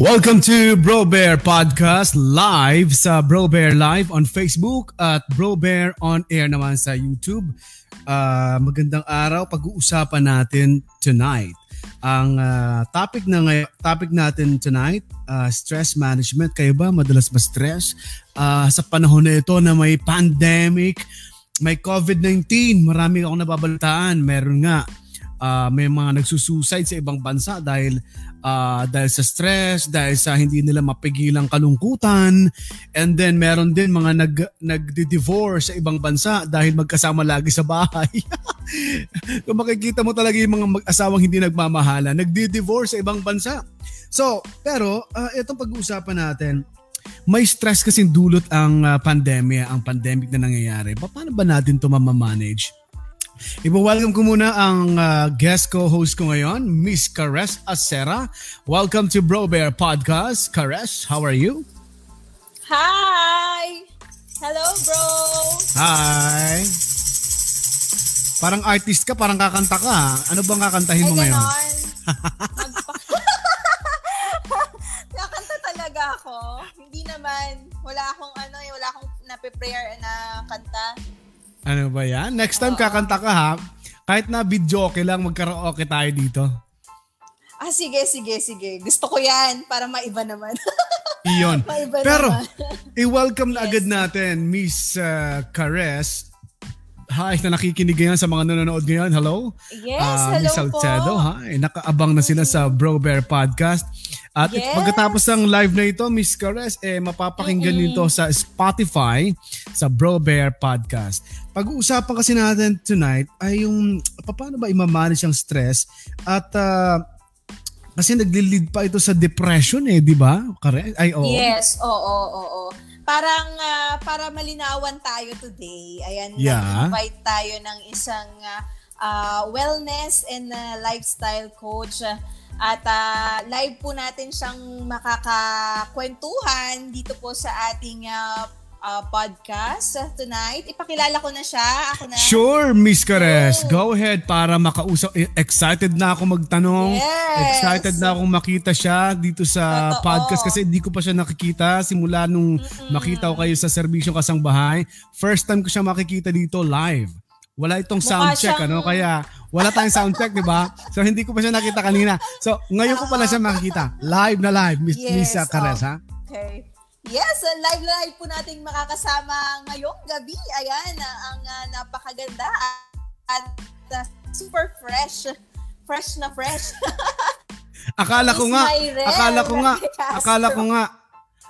Welcome to Bro Bear Podcast live sa Bro Bear Live on Facebook at Bro Bear on air naman sa YouTube. Uh, magandang araw. Pag-uusapan natin tonight. Ang uh, topic na ngay- topic natin tonight, uh, stress management. Kayo ba madalas ma-stress? Uh, sa panahon na ito na may pandemic, may COVID-19, marami akong nababalitaan. Meron nga uh, may mga nagsusuicide sa ibang bansa dahil uh, dahil sa stress, dahil sa hindi nila mapigilang kalungkutan. And then meron din mga nag nagdi-divorce sa ibang bansa dahil magkasama lagi sa bahay. Kung makikita mo talaga yung mga mag-asawang hindi nagmamahala, nagdi-divorce sa ibang bansa. So, pero uh, itong pag-uusapan natin, may stress kasing dulot ang uh, pandemya, ang pandemic na nangyayari. Paano ba natin ito mamamanage? Ipo-welcome ko muna ang uh, guest co-host ko ngayon, Miss Kares Acera. Welcome to Bro Bear Podcast. Kares, how are you? Hi! Hello, bro! Hi! Parang artist ka, parang kakanta ka. Ano bang kakantahin mo Ay, ngayon? Kakanta talaga ako. Hindi naman. Wala akong ano, eh, wala akong na-prepare na kanta. Ano ba yan? Next time kakanta ka ha. Kahit na video okay lang, magkaraoke tayo dito. Ah, sige, sige, sige. Gusto ko yan para maiba naman. Iyon. maiba Pero, i-welcome na agad natin Miss uh, Cares Hi, na nakikinig ngayon sa mga nanonood ngayon. Hello? Yes, uh, hello Salcedo, po. Hi, nakaabang na sila sa Bro Bear Podcast. At yes. pagkatapos ng live na ito, Miss Cares, eh, mapapakinggan mm-hmm. nito sa Spotify sa Bro Bear Podcast. Pag-uusapan kasi natin tonight ay yung paano ba i-manage ang stress at uh, kasi nagli-lead pa ito sa depression eh, di ba? Ay, oo. Yes, oo, oo, oo parang uh, para malinawan tayo today, ayan, yeah. invite tayo ng isang uh, wellness and uh, lifestyle coach. At uh, live po natin siyang makakakwentuhan dito po sa ating uh, uh, podcast tonight. Ipakilala ko na siya. Ako na. Sure, Miss Cares. Go ahead para makausap. Eh, excited na ako magtanong. Yes. Excited na akong makita siya dito sa Totoo. podcast kasi hindi ko pa siya nakikita simula nung Mm-mm. makita ko kayo sa serbisyong kasangbahay. First time ko siya makikita dito live. Wala itong sound check, siyang... ano? Kaya wala tayong sound check, di ba? So hindi ko pa siya nakita kanina. So ngayon ko pala siya makikita. Live na live, Miss yes, Miss Cares, oh. ha? Okay. Yes, live live po nating makakasama ngayong gabi. Ayan, ang uh, napakaganda at uh, super fresh. Fresh na fresh. akala ko nga, akala ko nga, akala ko nga,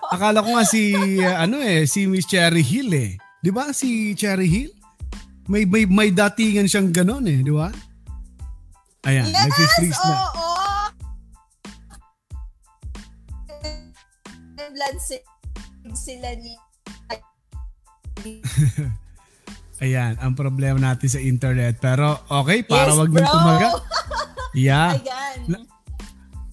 akala ko nga si uh, ano eh, si Miss Cherry Hill eh. 'Di ba si Cherry Hill? May may may datingan siyang ganoon eh, di ba? Ayan, yes, nag-freeze na. Oo. Blood sila ni Ayan, ang problema natin sa internet. Pero okay, para yes, wag nang tumaga. Yeah. Ayan.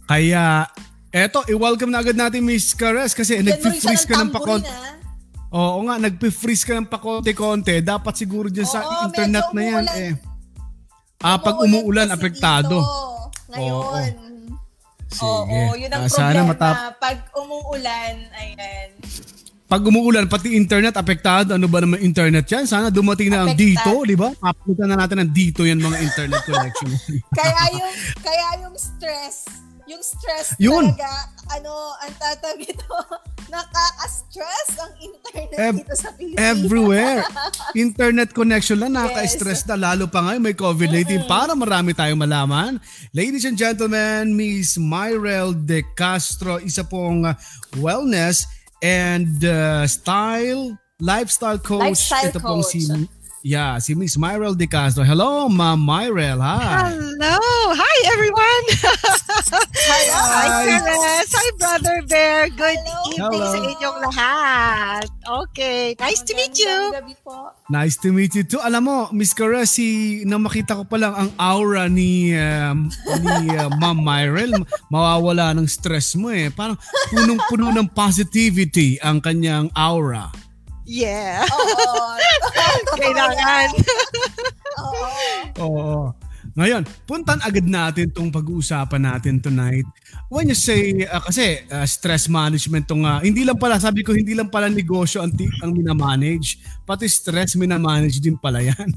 Kaya, eto, i-welcome na agad natin Miss Cares kasi nag-freeze ka ng pakonti. Oo nga, nag-freeze ka ng pakonti-konti. Dapat siguro dyan sa Oo, internet na yan eh. Ah, pag umuulan, apektado. Ngayon. Oo. Sige. Oo, yun ang ah, problema. Sana matap- pag umuulan, ayan. Pag umuulan, pati internet apektado. Ano ba naman internet yan? Sana dumating na ang dito, di ba? Papunta na natin ang dito yan mga internet connection. kaya yung kaya yung stress, yung stress Yun. talaga, ano, ang tatawag ito, nakaka-stress ang internet Ev- dito sa Pilipinas. Everywhere. internet connection lang, nakaka-stress yes. na. Lalo pa ngayon may COVID-19 mm-hmm. para marami tayong malaman. Ladies and gentlemen, Miss Myrel De Castro, isa pong wellness and uh, style, lifestyle coach. Lifestyle Ito coach. pong si Yeah, si Miss Myrel De Castro. Hello, Ma'am Myrel. Hi. Hello. Hi, everyone. Hello. Hi, Caress. Hi, Brother Bear. Good Hello. evening Hello. sa inyong lahat. Okay. Nice to meet you. Nice to meet you too. Alam mo, Miss Caress, si, na makita ko pa lang ang aura ni, um, ni uh, Ma'am Myrel, mawawala ng stress mo eh. Parang punong-puno ng positivity ang kanyang aura. Yeah. Oo. Kailangan. Oo. Oo. Ngayon, puntan agad natin tong pag-uusapan natin tonight. When you say, uh, kasi uh, stress management tong, uh, hindi lang pala, sabi ko, hindi lang pala negosyo ang, t- ang minamanage, pati stress minamanage din pala yan.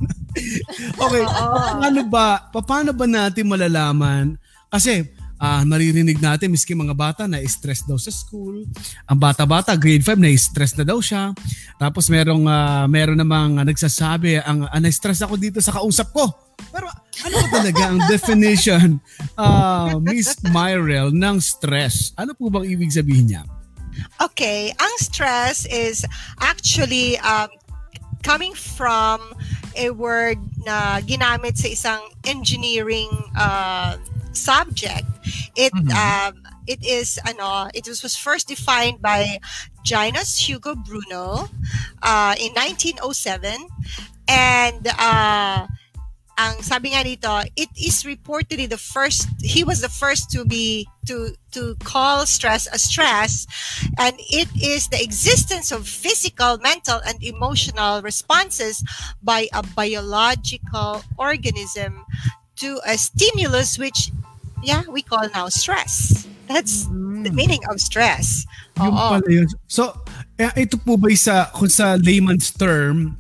okay, paano ba, paano ba natin malalaman? Kasi, uh, naririnig natin, miski mga bata na stress daw sa school. Ang bata-bata, grade 5, na stress na daw siya. Tapos merong, uh, meron namang nagsasabi, ang uh, na-stress ako dito sa kausap ko. Pero ano ba talaga ang definition, uh, Miss Myrel, ng stress? Ano po bang ibig sabihin niya? Okay, ang stress is actually um, coming from a word na ginamit sa isang engineering uh, subject. It mm-hmm. um, it is ano, it was, was first defined by Janus Hugo Bruno uh, in 1907 and uh, ang sabi nga dito, it is reportedly the first he was the first to be to to call stress a stress and it is the existence of physical, mental and emotional responses by a biological organism to a stimulus which yeah, we call now stress. That's mm. the meaning of stress. Yung pala yun. So, eh, ito po ba sa kung sa layman's term,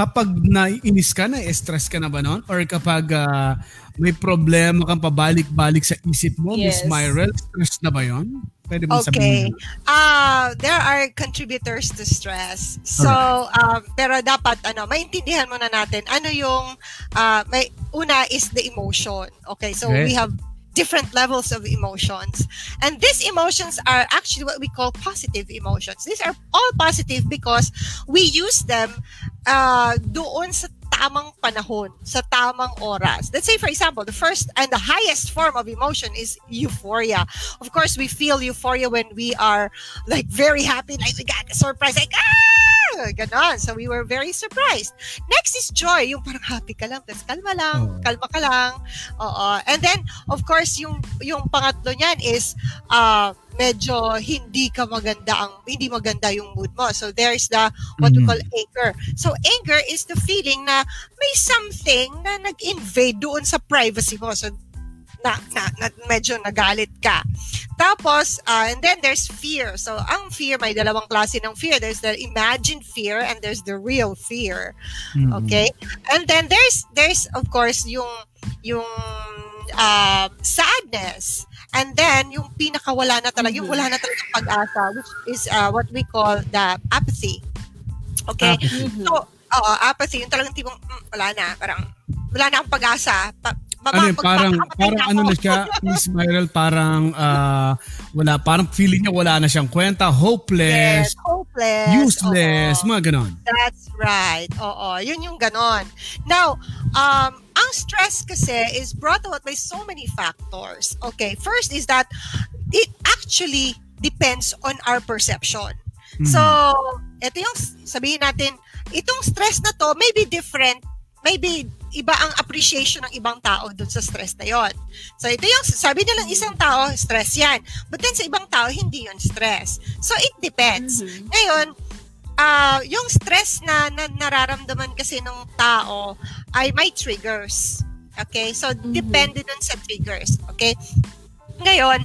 kapag naiinis ka na, stress ka na ba noon? Or kapag uh, may problema kang pabalik-balik sa isip mo, yes. Miss Myrel, stress na ba yon? Pwede mo okay. Uh, there are contributors to stress. So, right. um, pero dapat ano, maintindihan muna natin ano yung uh, may una is the emotion. Okay? So, okay. we have different levels of emotions. And these emotions are actually what we call positive emotions. These are all positive because we use them uh, doon sa tamang panahon, sa tamang oras. Let's say, for example, the first and the highest form of emotion is euphoria. Of course, we feel euphoria when we are like very happy, like we got a surprise, like, ah! Ganon. So we were very surprised. Next is joy. Yung parang happy ka lang, tapos kalma lang, oh. kalma ka lang. Oo. And then, of course, yung, yung pangatlo niyan is, uh, medyo hindi ka maganda ang hindi maganda yung mood mo. So there's the what mm-hmm. we call anger. So anger is the feeling na may something na nag-invade doon sa privacy mo. So na, na, na medyo nagalit ka. Tapos, uh, and then there's fear. So, ang fear, may dalawang klase ng fear. There's the imagined fear and there's the real fear. Mm-hmm. Okay? And then there's, there's of course, yung, yung uh, sadness. And then, yung pinakawala na talaga, yung wala na talaga pag-asa, which is uh, what we call the apathy. Okay? Apathy. So, uh, apathy, yung talagang tipong, mm, wala na, parang, wala na akong pag-asa. Pa, ano, parang, parang ano na siya, Miss Myrel, parang uh, wala, parang feeling niya wala na siyang kwenta, hopeless, yes, hopeless, useless, oo. mga ganon. That's right. Oo, yun yung ganon. Now, um, ang stress kasi is brought about by so many factors. Okay, first is that it actually depends on our perception. Mm-hmm. So, ito yung sabihin natin, itong stress na to may be different, maybe iba ang appreciation ng ibang tao dun sa stress na yon. So ito yung sabi nilang isang tao, stress yan. But then sa ibang tao, hindi yon stress. So it depends. Mm-hmm. Ngayon, uh, yung stress na, na nararamdaman kasi ng tao ay may triggers. Okay? So, mm-hmm. depende dun sa triggers. Okay? Ngayon,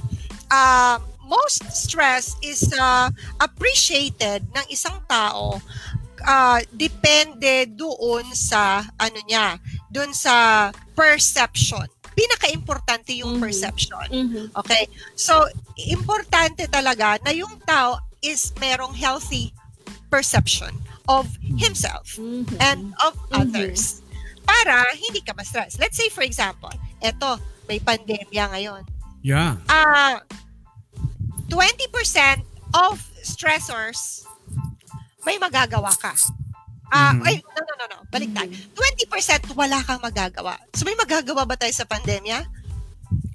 uh, most stress is uh, appreciated ng isang tao uh, depende doon sa ano niya, doon sa perception. Pinaka-importante yung mm-hmm. perception. Mm-hmm. Okay? So, importante talaga na yung tao is merong healthy perception of himself mm-hmm. and of mm-hmm. others para hindi ka ma-stress. Let's say for example, eto, may pandemya ngayon. Yeah. Uh, 20% of stressors may magagawa ka. Ah, uh, mm-hmm. ay, no, no, no, no. Balik tayo. 20% wala kang magagawa. So may magagawa ba tayo sa pandemya?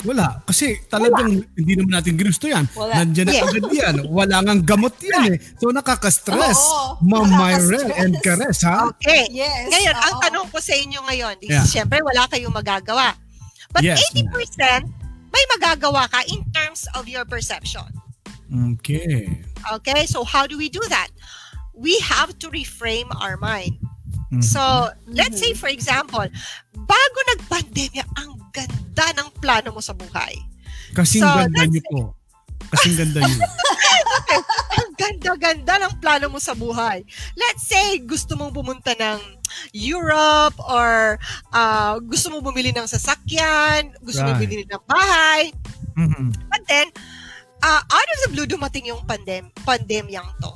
Wala. Kasi talagang Wala. hindi naman natin ginusto yan. Wala. Nandiyan na yeah. agad yan. Wala ngang gamot yan eh. So nakaka-stress. Oh, Ma'am Myrel and Kares, ha? Okay. Yes. Ngayon, oh. ang tanong ko sa inyo ngayon, yeah. siyempre wala kayong magagawa. But yes, 80% may magagawa ka in terms of your perception. Okay. Okay, so how do we do that? We have to reframe our mind. Mm-hmm. So, let's say for example, bago nag pandemya, ang ganda ng plano mo sa buhay. Kasing so, ganda niyo po. Kasing ganda niyo. ang ganda-ganda ng plano mo sa buhay. Let's say, gusto mong pumunta ng Europe or uh, gusto mo bumili ng sasakyan, gusto right. mo bumili ng bahay. Mm-hmm. But then, uh, out of the blue, dumating yung pandem pandemyang to.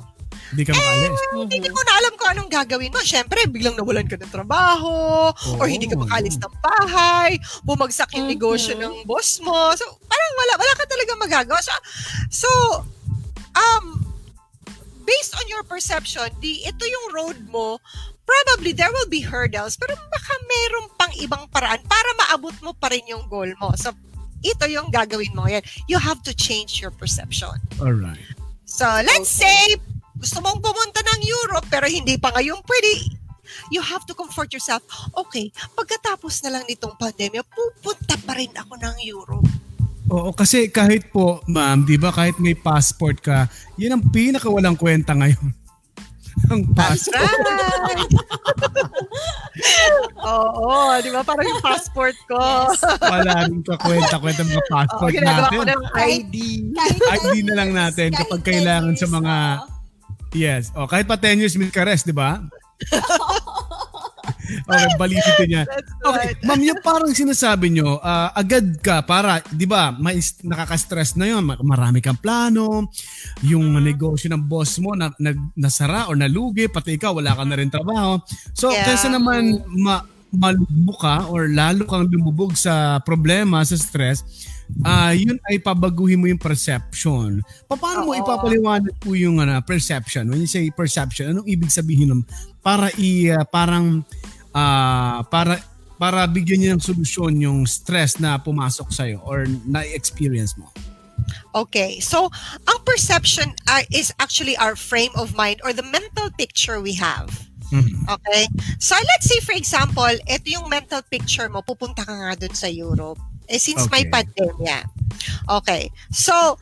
Hindi ka makaalis. Eh, hindi ko na alam kung anong gagawin mo. Siyempre, biglang nawalan ka ng trabaho, oh. or hindi ka makaalis ng bahay, bumagsak yung mm-hmm. negosyo ng boss mo. So, parang wala, wala ka talaga magagawa. So, so um, based on your perception, di ito yung road mo, probably there will be hurdles, pero baka meron pang ibang paraan para maabot mo pa rin yung goal mo. So, ito yung gagawin mo yan. You have to change your perception. All right. So, let's okay. say, gusto mong pumunta ng Europe pero hindi pa ngayon pwede, you have to comfort yourself, okay, pagkatapos na lang nitong pandemya, pupunta pa rin ako ng Europe. Oo, kasi kahit po, ma'am, di ba, kahit may passport ka, yun ang pinakawalang kwenta ngayon. ang passport. Right. Oo, di ba? Parang yung passport ko. Yes. Wala rin ka kwenta-kwenta mga passport Oo, natin. ko ng ID. ID na lang natin kapag kailangan sa mga Yes. Oh, kahit pa 10 years milk arrest, di ba? okay, balitin niya. Okay, ma'am, yung parang sinasabi nyo, uh, agad ka para, di ba, nakaka-stress na yon marami kang plano, yung negosyo ng boss mo na, na, nasara o nalugi, pati ikaw, wala ka na rin trabaho. So, yeah. kasi naman ma, malubog ka or lalo kang lumubog sa problema, sa stress, uh, yun ay pabaguhin mo yung perception. Paano mo ipapaliwanag po yung ano, perception? When you say perception, anong ibig sabihin nun? Para i uh, parang uh, para para bigyan niya ng solusyon yung stress na pumasok sa iyo or na-experience mo. Okay. So, ang perception uh, is actually our frame of mind or the mental picture we have. Mm-hmm. Okay? So, let's say for example, ito yung mental picture mo, pupunta ka nga dun sa Europe. Eh, since okay. may pandemya. Okay. So,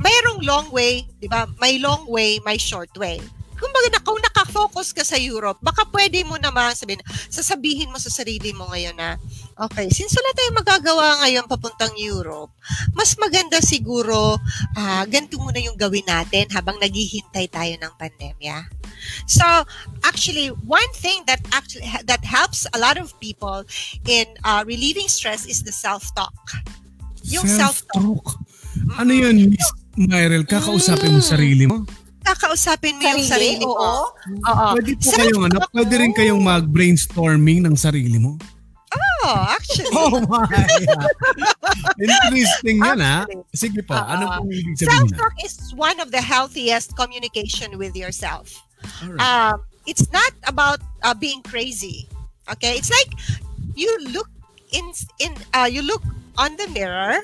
mayroong long way, di ba? May long way, may short way. Kumbaga na kung nakafocus ka sa Europe, baka pwede mo naman sabihin, sasabihin mo sa sarili mo ngayon na, okay, since wala tayong magagawa ngayon papuntang Europe, mas maganda siguro, uh, ganito muna yung gawin natin habang naghihintay tayo ng pandemya. So, actually, one thing that actually that helps a lot of people in uh, relieving stress is the self-talk. Yung self-talk. self-talk. Ano yun, Miss Myrel? Kakausapin mo sarili mo? kakausapin mo sarili, yung sarili mo. Oo. Oo. Pwede po kayong, ano, pwede rin kayong mag-brainstorming ng sarili mo. Oh, actually. Oh my. Interesting yan ha. Sige po, uh, ano pong ibig sabihin Self-talk is one of the healthiest communication with yourself. Right. Um, it's not about uh, being crazy. Okay? It's like you look in in uh, you look on the mirror,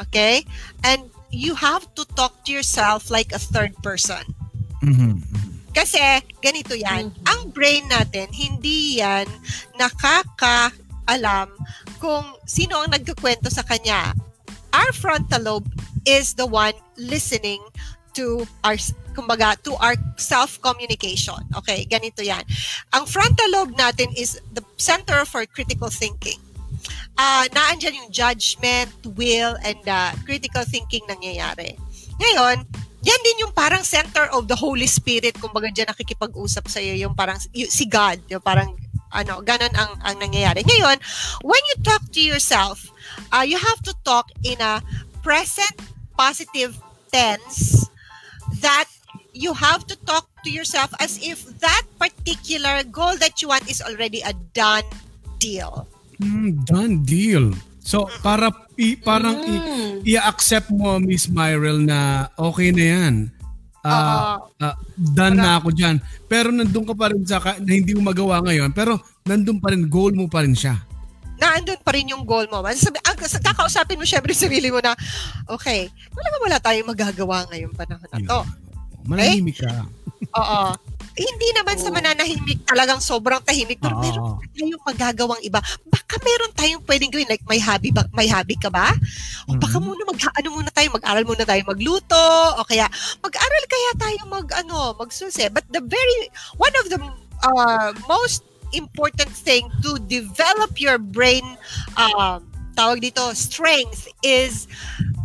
okay? And you have to talk to yourself like a third person. Mm-hmm. Kasi, ganito yan. Mm-hmm. Ang brain natin, hindi yan nakakaalam kung sino ang nagkakwento sa kanya. Our frontal lobe is the one listening to our kumbaga to our self communication okay ganito yan ang frontal lobe natin is the center for critical thinking uh, naandyan yung judgment, will, and uh, critical thinking nangyayari. Ngayon, yan din yung parang center of the Holy Spirit, kumbaga dyan nakikipag-usap sa iyo, yung parang yung, si God, yung parang ano, ganun ang, ang nangyayari. Ngayon, when you talk to yourself, uh, you have to talk in a present positive tense that you have to talk to yourself as if that particular goal that you want is already a done deal. Mm, done deal. So, para i, parang mm. i, i-accept mo, Miss Myrel, na okay na yan. Uh, uh, done na ako dyan. Pero nandun ka pa rin sa na hindi mo magawa ngayon, pero nandun pa rin, goal mo pa rin siya. Naandun pa rin yung goal mo. Sabi, ang, kakausapin mo syempre sarili mo na, okay, wala ba wala tayong magagawa ngayong panahon na to? Yeah. Manahimik okay? ka. Oo hindi naman sa mananahimik talagang sobrang tahimik pero meron tayong magagawang iba. Baka meron tayong pwedeng gawin like may hobby ba, may hobby ka ba? O baka mm-hmm. muna mag ano muna tayo, mag-aral muna tayo magluto o kaya mag-aral kaya tayo mag ano, magsusi. But the very one of the uh, most important thing to develop your brain um, tawag dito strength is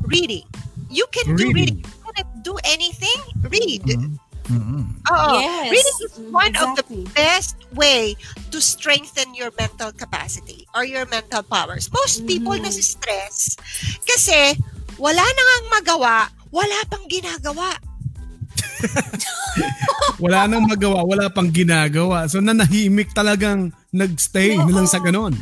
reading. You can reading. do reading. You cannot do anything, read. Mm-hmm. Mm-hmm. Uh, yes, reading is one exactly. of the best way to strengthen your mental capacity or your mental powers. Most people mm. na stress kasi wala na ngang magawa, wala pang ginagawa. wala nang magawa, wala pang ginagawa. So nanahimik talagang nagstay Oo. nilang sa ganon.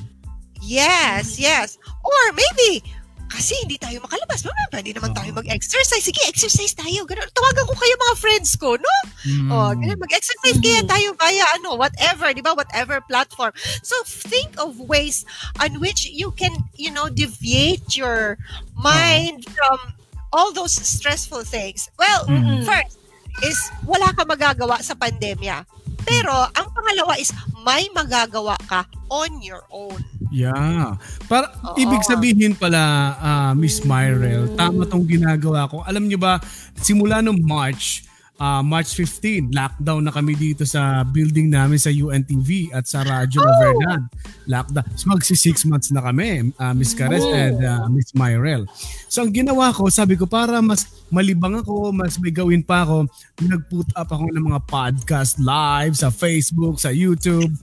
Yes, yes. Or maybe kasi hindi tayo makalabas. Mama, pwede naman tayo mag-exercise. Sige, exercise tayo. Ganun. Tawagan ko kayo mga friends ko, no? Mm. Oh, ganun, mag-exercise mm. kaya tayo via ano, whatever, di ba? Whatever platform. So, think of ways on which you can, you know, deviate your mind from all those stressful things. Well, mm. first is wala ka magagawa sa pandemya. Pero, ang pangalawa is may magagawa ka on your own. Yeah. Para Oo. ibig sabihin pala uh, Miss Myrel, tama tong ginagawa ko. Alam niyo ba simula nung March uh, March 15, lockdown na kami dito sa building namin sa UNTV at sa Radyo oh. Lavernan. Lockdown. So magsi six months na kami, uh, Miss Cares oh. and uh, Miss Myrel. So ang ginawa ko, sabi ko para mas malibang ako, mas may gawin pa ako, nag-put up ako ng mga podcast live sa Facebook, sa YouTube.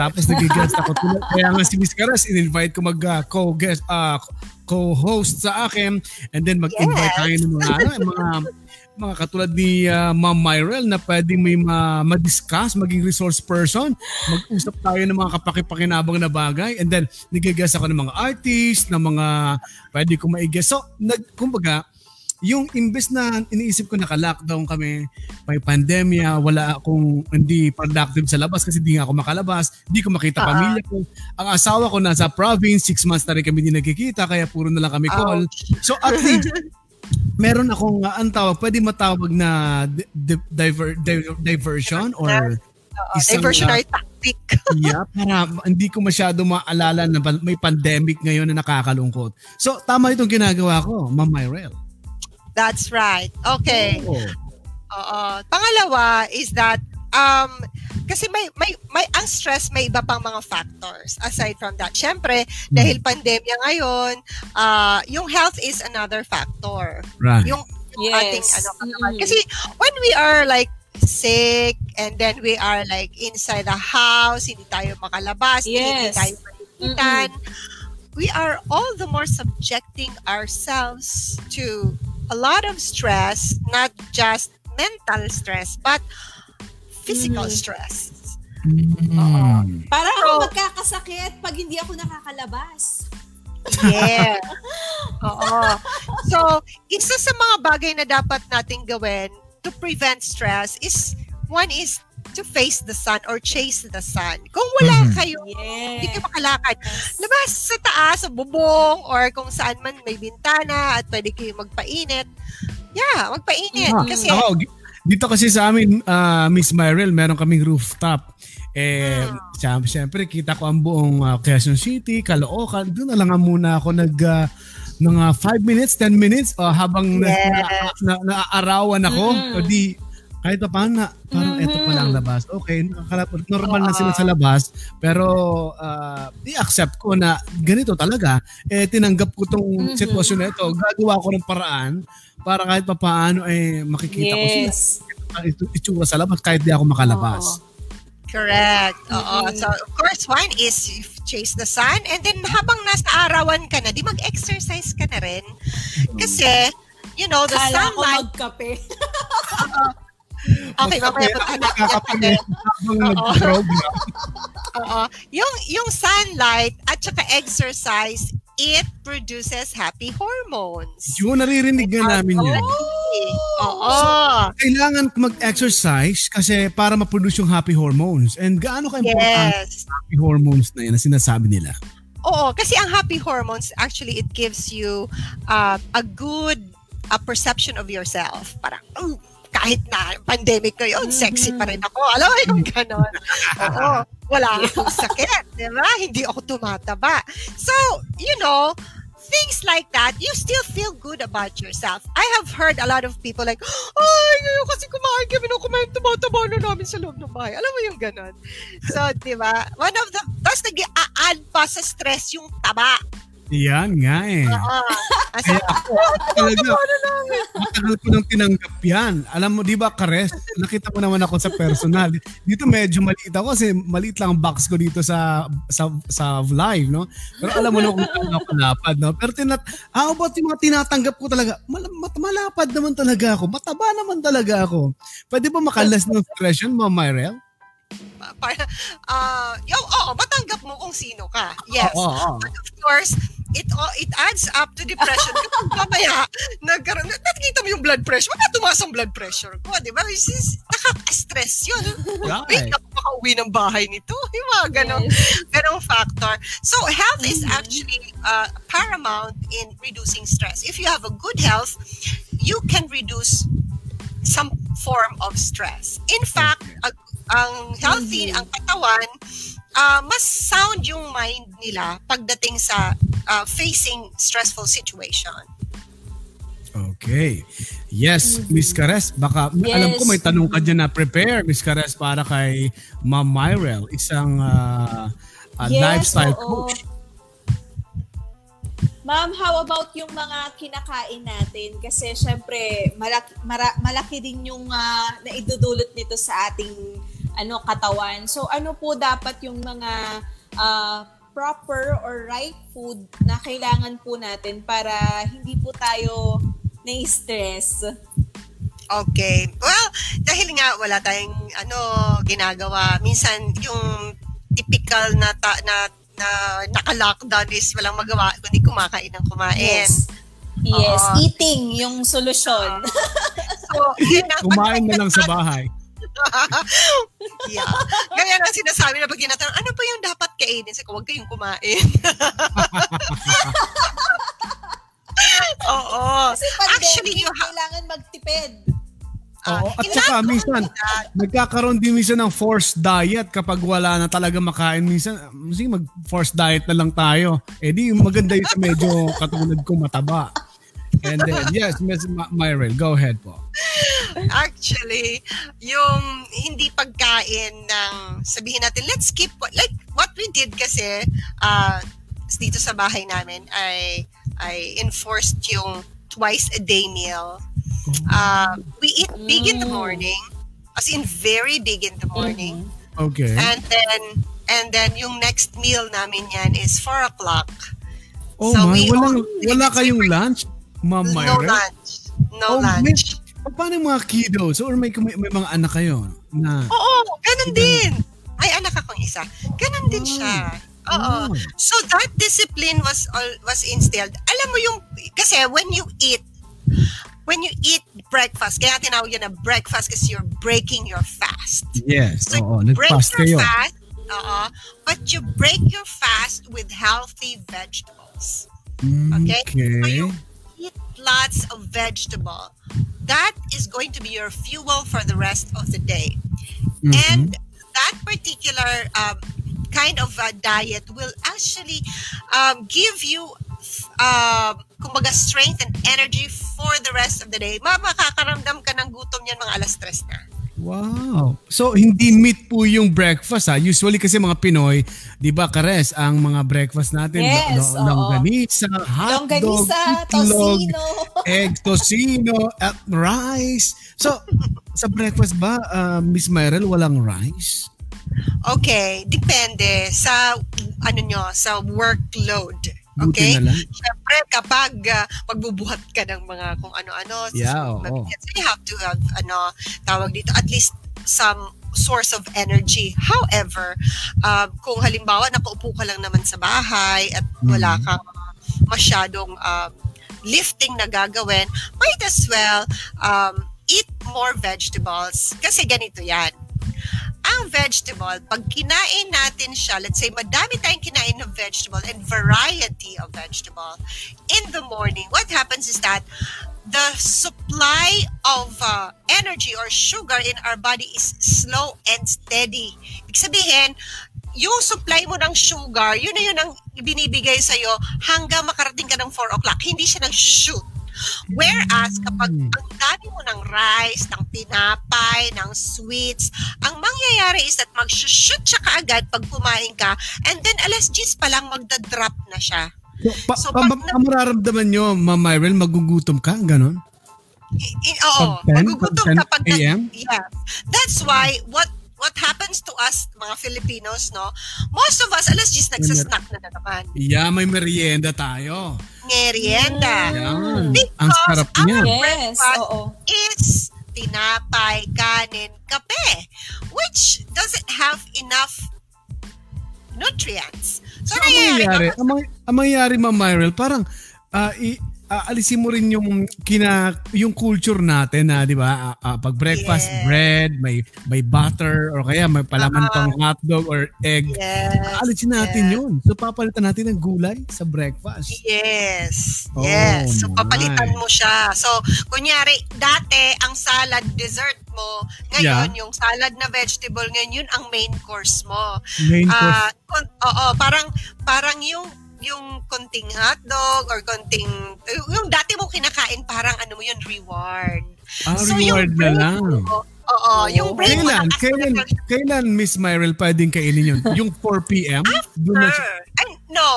Tapos nag-guest ako. Kaya nga si Miss Cares, in-invite ko mag-co-guest, uh, co-host sa akin and then mag-invite yes. tayo ng mga, ano, mga mga katulad ni uh, Ma'am Myrel na pwedeng may ma- ma-discuss, maging resource person, mag-usap tayo ng mga kapakipakinabang na bagay and then nag-guess ako ng mga artist, ng mga pwede ko ma-guess. So, nag, kumbaga, yung imbes na iniisip ko naka-lockdown kami, may pandemya, wala akong hindi productive sa labas kasi hindi nga ako makalabas, hindi ko makita uh-huh. pamilya ko. Ang asawa ko nasa province, six months na rin kami hindi nagkikita, kaya puro na lang kami call. Uh-huh. So at least, meron akong uh, ang tawag, pwede matawag na di- diver, diver, diversion or uh, isang, diversionary uh, tactic. yeah, para hindi ko masyado maalala na may pandemic ngayon na nakakalungkot. So, tama itong ginagawa ko, Ma'am Myrel. That's right. Okay. Oh. Uh, pangalawa is that um kasi may may may ang stress may iba pang mga factors aside from that. Syempre, mm. dahil pandemya ngayon, uh yung health is another factor. Right. Yung, yung yes. ating ano mm. kasi when we are like sick and then we are like inside the house, hindi tayo makalabas, yes. hindi tayo malikitan. Mm-hmm. We are all the more subjecting ourselves to a lot of stress, not just mental stress, but physical mm. stress. Mm. Oo. Parang so, ako magkakasakit pag hindi ako nakakalabas. Yeah. Oo. So, isa sa mga bagay na dapat nating gawin to prevent stress is one is to face the sun or chase the sun. Kung wala mm-hmm. kayo, yes. hindi kayo makalakad, labas sa taas, sa bubong, or kung saan man may bintana at pwede kayo magpainit. Yeah, magpainit. Ah, kasi, ako, dito kasi sa amin, uh, Miss Myrel, meron kaming rooftop. Eh, hmm. syempre, kita ko ang buong uh, Quezon City, Caloocan. Doon na lang muna ako nag... Uh, mga 5 minutes, 10 minutes uh, habang yes. na, na, naaarawan ako. Mm. O di, kahit pa paano na, parang mm-hmm. eto pa lang labas. Okay, normal uh, na sila sa labas. Pero, uh, i-accept ko na ganito talaga. Eh, tinanggap ko tong mm-hmm. sitwasyon na ito. Gagawa ko ng paraan para kahit pa paano eh makikita yes. ko sila itsura sa labas kahit di ako makalabas. Oh. Correct. Oo. Mm-hmm. So, of course, one is you chase the sun and then habang nasa arawan ka na, di mag-exercise ka na rin. Kasi, you know, the Kala sunlight... Kala ko magkape. okay, mamaya pa tayo nakakape. Habang Oo. Yung, yung sunlight at saka exercise it produces happy hormones. Yun, naririnig nga namin yan. Oo. So, kailangan mag-exercise kasi para ma-produce yung happy hormones. And gaano ka-important yes. happy hormones na yan na sinasabi nila? Oo, kasi ang happy hormones, actually, it gives you uh, a good a perception of yourself. Parang, oh, kahit na pandemic ko yun, sexy pa rin ako. Alam mo yung ganon. Oo. Wala akong sakit. Di ba? Hindi ako tumataba. So, you know, things like that, you still feel good about yourself. I have heard a lot of people like, ay, ngayon kasi kumain kami nung kumain, tumataba na namin sa loob ng bahay. Alam mo yung ganun? So, di ba? One of the, tapos nag-a-add pa sa stress yung taba. Yan nga eh. Oo. Kaya ako, talaga, matagal ko nang tinanggap yan. Alam mo, di ba, Kares, nakita mo naman ako sa personal. Dito medyo maliit ako kasi maliit lang ang box ko dito sa sa sa live, no? Pero alam mo na kung ano ako malapad, no? Pero tinat, how about yung mga tinatanggap ko talaga? Mal, mat, malapad naman talaga ako. Mataba naman talaga ako. Pwede ba makalas ng yun, Ma'am Myrel? Para uh, yo, oo, matanggap mo kung sino ka. Yes. Oh, oh, oh. But of course, it oh, it adds up to depression kapag mamaya nagkaroon nakikita mo yung blood pressure baka tumaas ang blood pressure ko di ba is nakaka-stress yun right. wait ako makauwi ng bahay nito yung mga ganong yes. ganong factor so health mm-hmm. is actually uh, paramount in reducing stress if you have a good health you can reduce some form of stress in fact okay. ang healthy mm-hmm. ang katawan uh, mas sound yung mind nila pagdating sa uh, facing stressful situation. Okay. Yes, mm-hmm. Miss Kares, baka yes. alam ko may tanong ka dyan na prepare, Miss Kares, para kay Ma'am Myrel, isang uh, uh, yes, lifestyle oo. coach. Ma'am, how about yung mga kinakain natin? Kasi syempre, malaki, mara, malaki din yung uh, naidudulot nito sa ating ano katawan. So ano po dapat yung mga uh, proper or right food na kailangan po natin para hindi po tayo na-stress? Okay. Well, dahil nga wala tayong ano ginagawa, minsan yung typical na ta, na na naka-lockdown is walang magawa kundi kumakain ng kumain. Yes. Yes, uh, eating yung solusyon. Uh, so, kumain na lang sa bahay. yeah. Ganyan ang sinasabi na pag tinatanong, ano pa yung dapat kainin? Ko, huwag kayong kumain. Oo. Kasi pandemic, Actually, you ha- kailangan magtipid. Oo, at saka minsan, nagkakaroon din minsan ng forced diet kapag wala na talaga makain. Minsan, sige, mag-forced diet na lang tayo. Eh di, maganda yung medyo katulad ko mataba. And then, yes, Ms. Myrel, go ahead po. Actually, yung hindi pagkain ng, sabihin natin, let's skip, like what we did kasi, uh, dito sa bahay namin, ay, I enforced yung twice a day meal. Uh, we eat big in the mm. morning, as in very big in the morning. Mm-hmm. Okay. And then, and then yung next meal namin yan is 4 o'clock. Oh so my, walang, wala kayong lunch? Ma'am Myra? No lunch. No oh, lunch. May, paano yung mga kiddos? Or may, may, may mga anak kayo? Na, Oo, ganun din. Ay, anak akong isa. Ganun din siya. Oo. Oh. So that discipline was was instilled. Alam mo yung kasi when you eat when you eat breakfast, kaya tinawag yan na breakfast kasi you're breaking your fast. Yes. So oo, break your kayo. fast, uh but you break your fast with healthy vegetables. Okay? okay. So you eat lots of vegetable. That is going to be your fuel for the rest of the day. Mm-hmm. And that particular um, kind of uh, diet will actually um, give you um, kumbaga strength and energy for the rest of the day. Makakaramdam ka ng gutom yan mga alas stress na. Wow. So hindi meat po yung breakfast ha. Usually kasi mga Pinoy, 'di ba, Kares, ang mga breakfast natin yes, lo- longganisa, hotdog, longganisa, itlog, tosino, egg, tosino, at rice. So sa breakfast ba, uh, Miss Myrel, walang rice? Okay, depende sa ano nyo, sa workload. Okay? Siyempre, kapag uh, magbubuhat ka ng mga kung ano-ano, yeah, oh. so you have to have, ano, tawag dito, at least some source of energy. However, uh, kung halimbawa nakaupo ka lang naman sa bahay at wala mm-hmm. kang masyadong um, lifting na gagawin, might as well um, eat more vegetables. Kasi ganito yan ang vegetable, pag kinain natin siya, let's say madami tayong kinain ng vegetable and variety of vegetable, in the morning, what happens is that the supply of uh, energy or sugar in our body is slow and steady. Ibig sabihin, yung supply mo ng sugar, yun na yun ang binibigay sa'yo hanggang makarating ka ng 4 o'clock. Hindi siya nag-shoot. Whereas kapag hmm. ang dami mo ng rice, ng tinapay, ng sweets, ang mangyayari is that mag-shoot siya kaagad pag kumain ka and then alas 10 pa lang magda-drop na siya. So, pa, so pa, pag na, mararamdaman nyo, Ma'am Myrel, magugutom ka? Ganon? I, i, oo, 10, magugutom ka pag AM? Yeah. That's why, what what happens to us, mga Filipinos, no? Most of us, alas 10 nagsasnack na, na naman. Yeah, may merienda tayo. Merienda. Yan. Because Ang sarap niya. our breakfast yes, oo. is tinapay, kanin, kape, which doesn't have enough nutrients. So, so ang mangyayari, ang, ang mangyayari, Ma'am Myrel, parang uh, i- uh, alisin mo rin yung kina yung culture natin na 'di ba uh, uh, pag breakfast yes. bread may may butter or kaya may palaman uh, pang hotdog or egg yes. uh, alisin natin yes. yun so papalitan natin ng gulay sa breakfast yes oh, yes so papalitan my. mo siya so kunyari dati ang salad dessert mo ngayon yeah. yung salad na vegetable ngayon yun ang main course mo main course uh, oo parang parang yung yung konting hotdog or konting, yung dati mo kinakain parang ano mo yun, reward. Ah, so, reward na lang. Mo, oo, oh, yung brain kailan, mo. Kailan, kailan, Miss Myrel, pwedeng kainin yun? Yung 4 p.m.? After. Ay, no.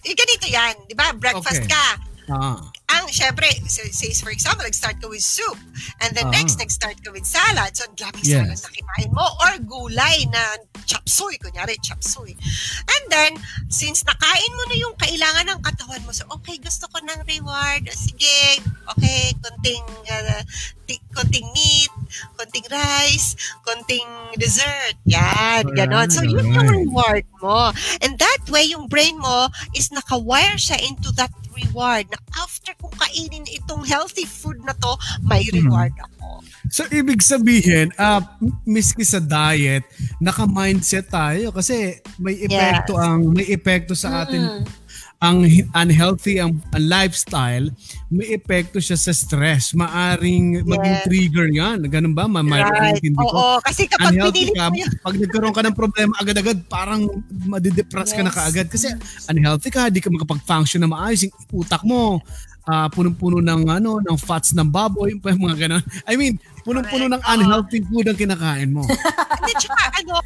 Ganito yan. Di ba? Breakfast okay. ka. Ah ang, syempre, say for example, nag-start ka with soup. And then uh-huh. next, nag-start ka with salad. So, daming yes. salad na kinain mo. Or gulay na chop suey. Kunyari, chop suey. And then, since nakain mo na yung kailangan ng katawan mo, so, okay, gusto ko ng reward. Sige, okay, konting, uh, t- konting meat, konting rice, konting dessert. Yan, right, ganon. So, yun right. yung reward mo. And that way, yung brain mo is nakawire siya into that reward na after kong kainin itong healthy food na to, may hmm. reward ako. So, ibig sabihin, uh, miski sa diet, naka-mindset tayo kasi may epekto yes. ang may epekto sa atin mm-hmm ang unhealthy ang, ang lifestyle, may epekto siya sa stress. Maaring yes. maging trigger yan. Ganun ba? Ma right. Hindi ko. Oo, kasi kapag unhealthy ka, pag nagkaroon ka ng problema agad-agad, parang madidepress yes. ka na kaagad. Kasi unhealthy ka, di ka makapag-function na maayos. Yung utak mo, uh, punong-puno ng ano ng fats ng baboy mga ganun. I mean, punong-puno ng unhealthy food ang kinakain mo. Hindi tsaka ano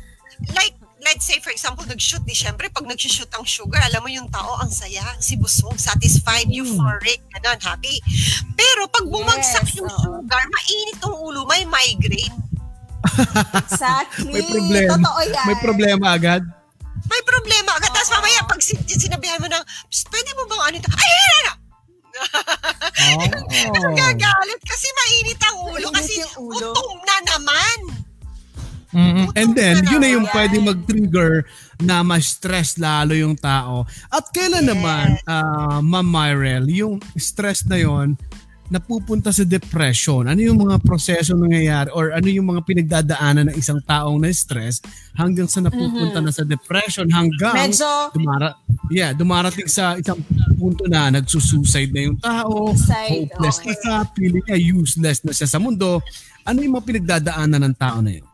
like let's say for example nag-shoot di syempre pag nag-shoot ang sugar alam mo yung tao ang saya si busog satisfied mm. euphoric ganun happy pero pag bumagsak yes, yung oh. sugar mainit ang ulo may migraine exactly may problema Totoo yan. may problema agad may problema agad tapos mamaya pag sinabihan mo ng pwede mo bang ano ito ay ay na oh. gagalit kasi mainit ang ulo mainit kasi ulo. utong na naman Mm-hmm. And then, yun na yung pwede mag-trigger na ma-stress lalo yung tao. At kailan yes. naman, uh, Ma'am Myrel, yung stress na yon napupunta sa depression? Ano yung mga proseso nangyayari or ano yung mga pinagdadaanan ng isang taong na stress hanggang sa napupunta mm-hmm. na sa depression hanggang Medyo, dumara yeah, dumarating sa isang punto na nagsusuicide na yung tao, Side, hopeless okay. na siya, feeling niya useless na siya sa mundo. Ano yung mga pinagdadaanan ng tao na yun?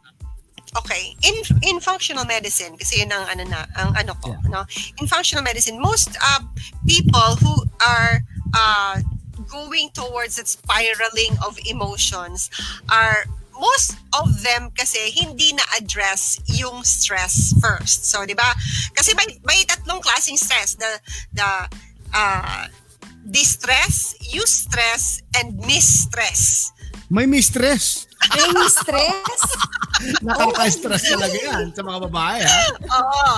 Okay, in in functional medicine kasi yun ang ano na ang ano ko, yeah. no. In functional medicine, most uh, people who are uh, going towards that spiraling of emotions are most of them kasi hindi na address yung stress first. So, 'di ba? Kasi may may tatlong klaseng stress, the the uh, distress, eustress, and mistress. May mistress. May mistress? Nakaka-stress talaga yan sa mga babae, ha? Oo.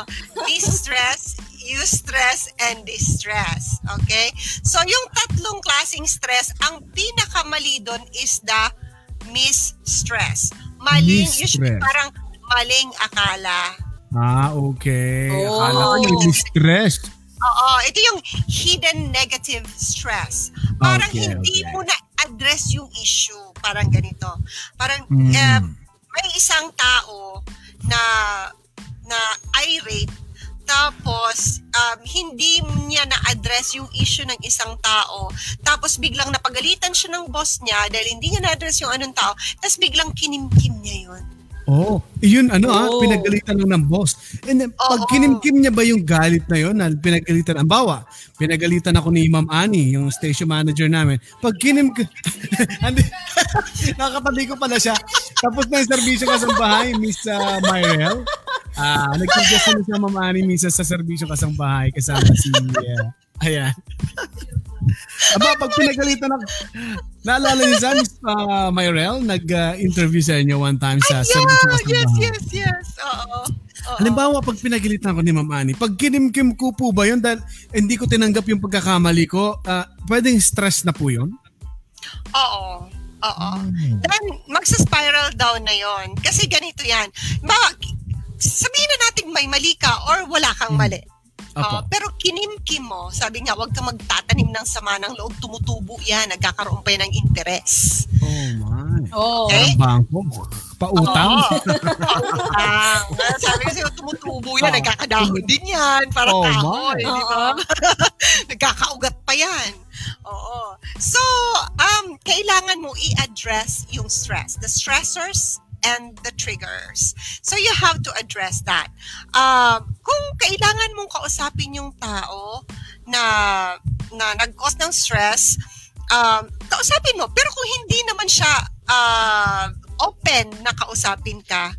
Distress, eustress, and distress. Okay? So, yung tatlong klaseng stress, ang pinakamali doon is the mistress. Maling, mistress. usually parang maling akala. Ah, okay. Oh. Akala ko may mistress. Oo, ito yung hidden negative stress. Parang okay, hindi okay. mo na-address yung issue. Parang ganito. Parang mm. uh, may isang tao na na irate tapos um, hindi niya na-address yung issue ng isang tao. Tapos biglang napagalitan siya ng boss niya dahil hindi niya na-address yung anong tao. Tapos biglang kinimkim niya yun. Oh, yun ano oh. ah, pinagalitan lang ng boss. And then, oh, pag kinimkim niya ba yung galit na yon na pinagalitan, ang bawa, pinagalitan ako ni Ma'am Ani, yung station manager namin. Pag kinim, nakatabi ko pala siya. Tapos na yung serbisyo kasang bahay, Miss uh, Myrel. Ah, uh, nagsuggest na siya Ma'am Ani, minsan sa serbisyo kasang bahay kasama si, uh, ayan. Aba, pag pinagalitan ako, naalala niyo sa Miss uh, Myrel, nag-interview sa inyo one time sa Ay, yeah, Yes, yes, yes. Oo. Oo. Halimbawa, pag pinagalitan ko ni Ma'am Ani, pag kinimkim ko po ba yun dahil hindi ko tinanggap yung pagkakamali ko, uh, pwedeng stress na po yun? Oo. Oo. Hmm. Then, magsa-spiral down na yon Kasi ganito yan. Ba, sabihin na natin may mali ka or wala kang mali. Uh, pero kinimkim mo, sabi nga, huwag kang magtatanim ng sama ng loob, tumutubo yan, nagkakaroon pa yan ng interes. Oh my. Oh. Okay? bangko. Pautang. Oh. Pautang. sabi kasi, tumutubo yan, oh. nagkakadahon din yan, para oh, kahoy, di ba? Nagkakaugat pa yan. Oo. So, um, kailangan mo i-address yung stress. The stressors and the triggers. So you have to address that. Um, kung kailangan mong kausapin yung tao na na nag-cause ng stress, um, kausapin mo. Pero kung hindi naman siya uh, open na kausapin ka,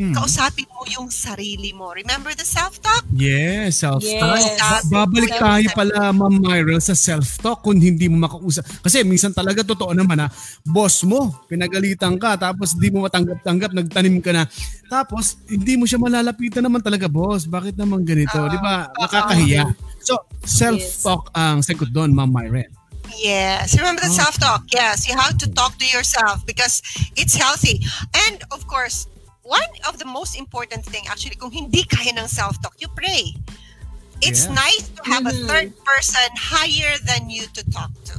Mm. Kausapin mo yung sarili mo. Remember the self-talk? Yes, self-talk. Yes. Babalik tayo pala, Ma'am Myra, sa self-talk kung hindi mo makausap. Kasi minsan talaga totoo naman na boss mo, pinagalitan ka, tapos hindi mo matanggap-tanggap, nagtanim ka na. Tapos, hindi mo siya malalapitan naman talaga, boss. Bakit naman ganito? Uh, Di ba? Nakakahiya. So, self-talk ang sagot doon, Ma'am Myra. Yes. Remember the oh. self-talk. Yes. You have to talk to yourself because it's healthy. And of course, one of the most important thing actually, kung hindi kaya ng self-talk, you pray. It's yeah. nice to have mm-hmm. a third person higher than you to talk to.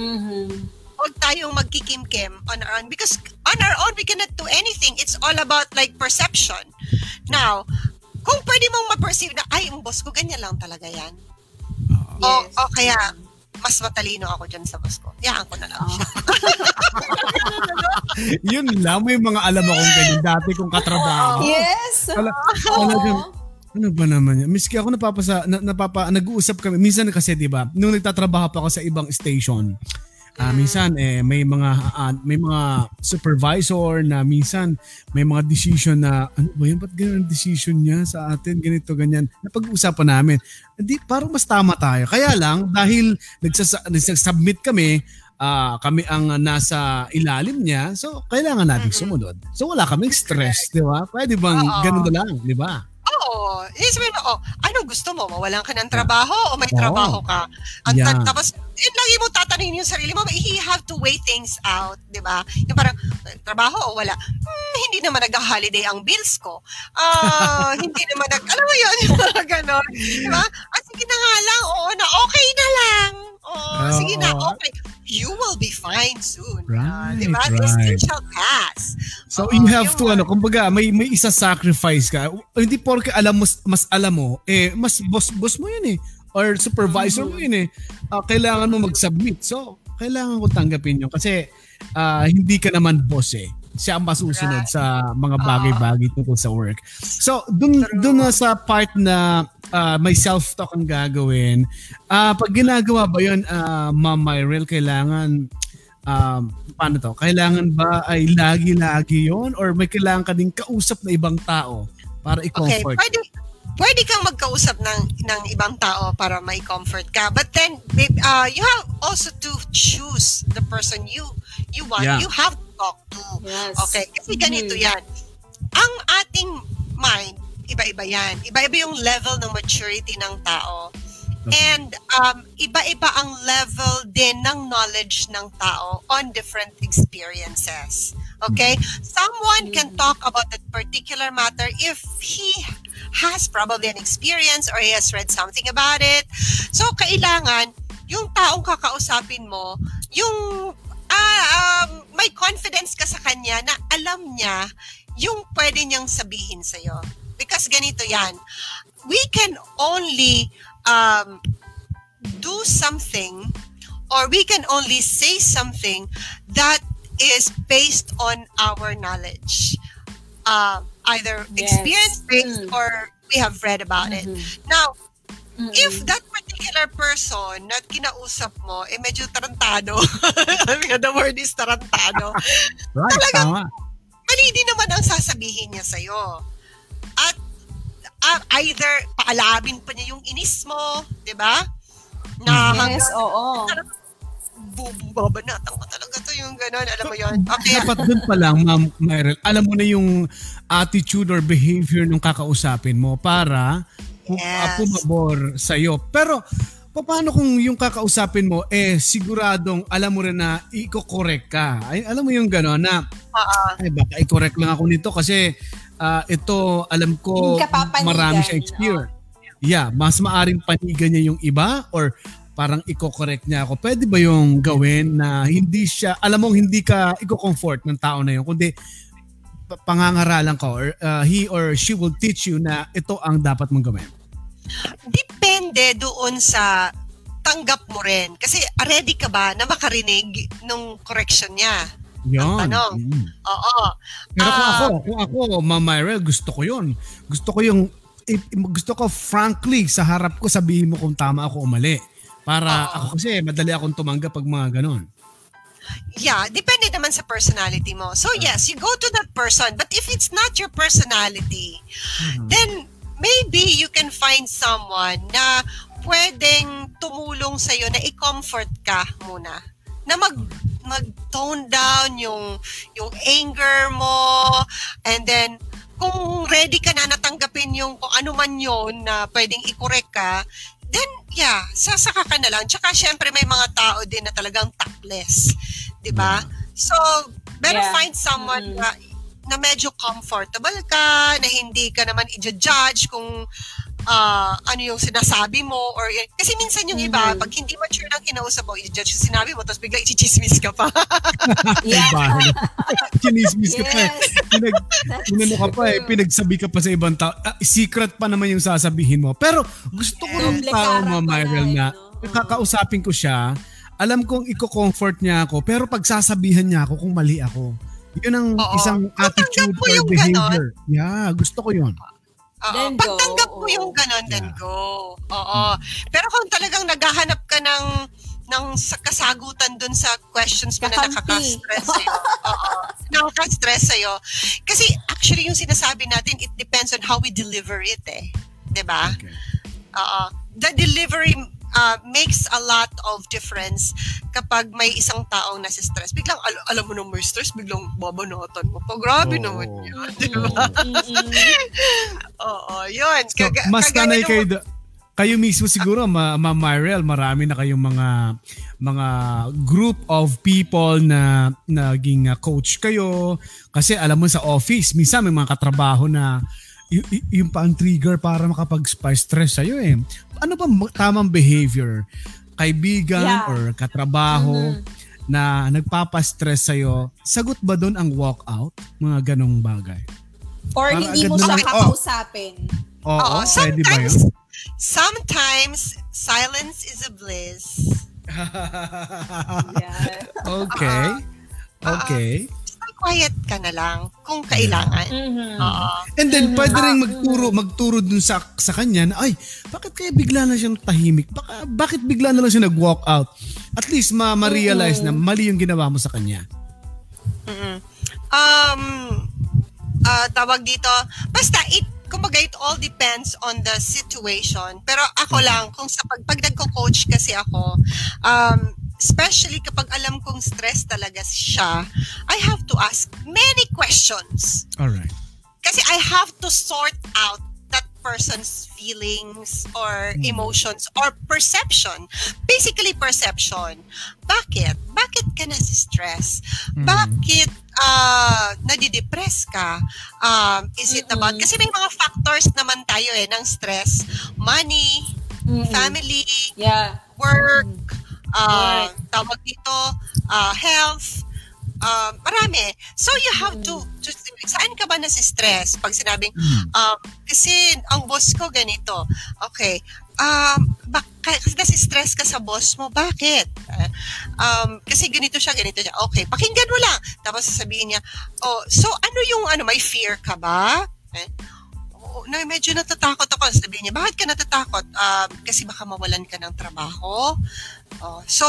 Mm-hmm. Huwag tayong magkikimkim on our own because on our own, we cannot do anything. It's all about like perception. Now, kung pwede mong ma-perceive na, ay, ang boss ko, ganyan lang talaga yan. Uh, o, yes. o kaya, mas matalino ako dyan sa boss ko. Yahan ko na lang siya. Yun lang, may mga alam akong ganyan dati kong katrabaho. Yes. Ala, ala, ano ba naman yan? Miski ako napapasa, na, napapa, nag-uusap kami. Minsan kasi, di ba, nung nagtatrabaho pa ako sa ibang station, Uh, minsan eh may mga uh, may mga supervisor na minsan may mga decision na ano ba 'yan ba't ganyan decision niya sa atin ganito ganyan. Napag-uusapan namin. Hindi parang mas tama tayo. Kaya lang dahil nagsas- nagsasubmit kami uh, kami ang nasa ilalim niya. So, kailangan natin sumunod. So, wala kaming stress, di ba? Pwede bang ganun na lang, di ba? Oo. Eh, sabihin mo, oh, anong gusto mo? Mawalan ka ng trabaho o may trabaho ka? At yeah. tapos, yun lagi mo tatanin yung sarili mo, you have to weigh things out, di ba? Yung parang, trabaho o wala? Hmm, hindi naman nag-holiday ang bills ko. Uh, hindi naman nag, alam mo yun, yung mga ganon. Di ba? At sige na nga lang, oo na, okay na lang. Oo, oh, sige na, okay you will be fine soon. Right, uh, diba? right. This too shall pass. So uh, you have to, ano, kumbaga, may, may isa sacrifice ka. Hindi porke alam mo, mas alam mo, eh, mas boss, boss mo yun eh. Or supervisor mm-hmm. mo yun eh. Uh, kailangan mo mag-submit. So, kailangan ko tanggapin yun. Kasi, uh, hindi ka naman boss eh siya ang masusunod right. sa mga bagay-bagay tungkol sa work. So, dun, dun na sa part na uh, may self-talk ang gagawin, uh, pag ginagawa ba yun, uh, Ma'am Myrel, kailangan, um, paano to? Kailangan ba ay lagi-lagi yon or may kailangan ka din kausap na ibang tao para i-comfort? Okay, pwede, pwede kang magkausap ng, ng ibang tao para may comfort ka. But then, uh, you have also to choose the person you you want. Yeah. You have talk to. Yes. Okay? Kasi ganito mm-hmm. yan. Ang ating mind, iba-iba yan. Iba-iba yung level ng maturity ng tao. And um, iba-iba ang level din ng knowledge ng tao on different experiences. Okay? Someone can mm-hmm. talk about that particular matter if he has probably an experience or he has read something about it. So, kailangan yung taong kakausapin mo, yung ah, um, may confidence ka sa kanya na alam niya yung pwede niyang sabihin sa'yo. Because ganito yan. We can only um, do something or we can only say something that is based on our knowledge. Uh, either yes. experience-based mm. or we have read about mm-hmm. it. Now, mm-hmm. if that particular person na kinausap mo, eh medyo tarantado. I mean, the word is tarantado. right, talagang, tama. mali din naman ang sasabihin niya sa'yo. At uh, either paalabin pa niya yung inis mo, di ba? Na yes, hanggang, oo. Babanatan ko talaga to yung gano'n. Alam mo yun? Okay. Dapat dun pa lang, Ma'am Myrel, alam mo na yung attitude or behavior ng kakausapin mo para yes. pumabor sa'yo. Pero, paano kung yung kakausapin mo, eh, siguradong alam mo rin na i-correct ka? Ay, alam mo yung gano'n na, uh-uh. ay, baka i-correct lang ako nito kasi uh, ito, alam ko, marami siya experience. No? Yeah, mas maaring panigan niya yung iba or parang i-correct niya ako. Pwede ba yung gawin na hindi siya, alam mo, hindi ka i-comfort ng tao na yun, kundi pangangaralan ka or uh, he or she will teach you na ito ang dapat mong gawin? Depende doon sa tanggap mo rin. Kasi ready ka ba na makarinig nung correction niya? Yan. Tanong. Mm. Oo. Pero kung uh, ako, kung ako, Ma'am Myra, gusto ko yun. Gusto ko yung, gusto ko frankly sa harap ko sabihin mo kung tama ako o mali. Para uh, ako kasi madali akong tumanggap pag mga ganon. Yeah, depende naman sa personality mo. So yes, you go to that person. But if it's not your personality, mm-hmm. then maybe you can find someone na pwedeng tumulong sa'yo na i-comfort ka muna. Na mag mag-tone down yung yung anger mo and then kung ready ka na natanggapin yung kung ano man yon na pwedeng i-correct ka, then yeah, sasaka ka na lang. Tsaka syempre may mga tao din na talagang tactless, 'di ba? So, better yeah. find someone mm-hmm. na na medyo comfortable ka, na hindi ka naman i-judge kung uh, ano yung sinasabi mo or kasi minsan yung iba mm-hmm. pag hindi mature lang kinausap mo i-judge yung sinabi mo tapos bigla i-chismis ka pa. Yeah. chinismis ka pa eh. pinag pinano ka pa eh. pinagsabi ka pa sa ibang tao. Uh, secret pa naman yung sasabihin mo. Pero gusto ko ng tao mo Myrel na kakausapin ko siya. Alam kong i-comfort niya ako pero pag sasabihan niya ako kung mali ako yun ang Oo. isang attitude or behavior. Ganon. Yeah, gusto ko yun. Oo. Then Pagtanggap mo yung ganun, then yeah. go. Oo. Pero kung talagang naghahanap ka ng ng kasagutan dun sa questions mo na nakaka-stress sa'yo. Oo. Nakaka-stress sa'yo. Kasi actually yung sinasabi natin, it depends on how we deliver it eh. ba? Diba? Okay. Oo. The delivery uh, makes a lot of difference kapag may isang taong nasa stress. Biglang, al- alam mo nung may stress, biglang babanatan mo. Pa, grabe oh. naman yun. Di ba? Oo, yun. So, mas tanay kayo, da- kayo mismo siguro, Ma, Ma Myrel, marami na kayong mga mga group of people na naging coach kayo. Kasi alam mo sa office, minsan may mga katrabaho na y- y- yung pang trigger para makapag-stress sa'yo eh ano ba tamang behavior? Kaibigan yeah. or katrabaho mm-hmm. na nagpapastress sa'yo, sagot ba doon ang walkout? Mga ganong bagay? Or Para hindi mo siya kakausapin? Oo, oh, oh, pwede ba yun? Sometimes, silence is a bliss. yeah. Okay. Uh, okay. Uh, quiet ka na lang kung kailangan. Mm-hmm. Uh, And then, mm-hmm. pwede rin magturo, magturo dun sa, sa kanya na, ay, bakit kaya bigla na siyang tahimik? Baka, bakit bigla na lang siya nag-walk out? At least, ma- ma-realize mm-hmm. na mali yung ginawa mo sa kanya. Mm-hmm. Um, uh, tawag dito, basta it, kumbaga it all depends on the situation. Pero ako lang, kung sa pag, pag nagko-coach kasi ako, um, especially kapag alam kong stress talaga siya, I have to ask many questions. All right. Kasi I have to sort out that person's feelings or mm. emotions or perception. Basically, perception. Bakit? Bakit ka na stress? Mm. Bakit uh, nadidepress ka? Um, is it about... Kasi may mga factors naman tayo eh ng stress. Money, mm-hmm. family, yeah. work, mm uh, tawag dito, uh, health, uh, marami. So you have to, to saan ka ba nasi-stress pag sinabing, uh, kasi ang boss ko ganito. Okay, um, bak- kasi nasi-stress ka sa boss mo, bakit? Uh, um, kasi ganito siya, ganito siya. Okay, pakinggan mo lang. Tapos sasabihin niya, oh, so ano yung, ano, may fear ka ba? Eh, oh, na medyo natatakot ako. Sabihin niya, bakit ka natatakot? Uh, kasi baka mawalan ka ng trabaho. Oh, so,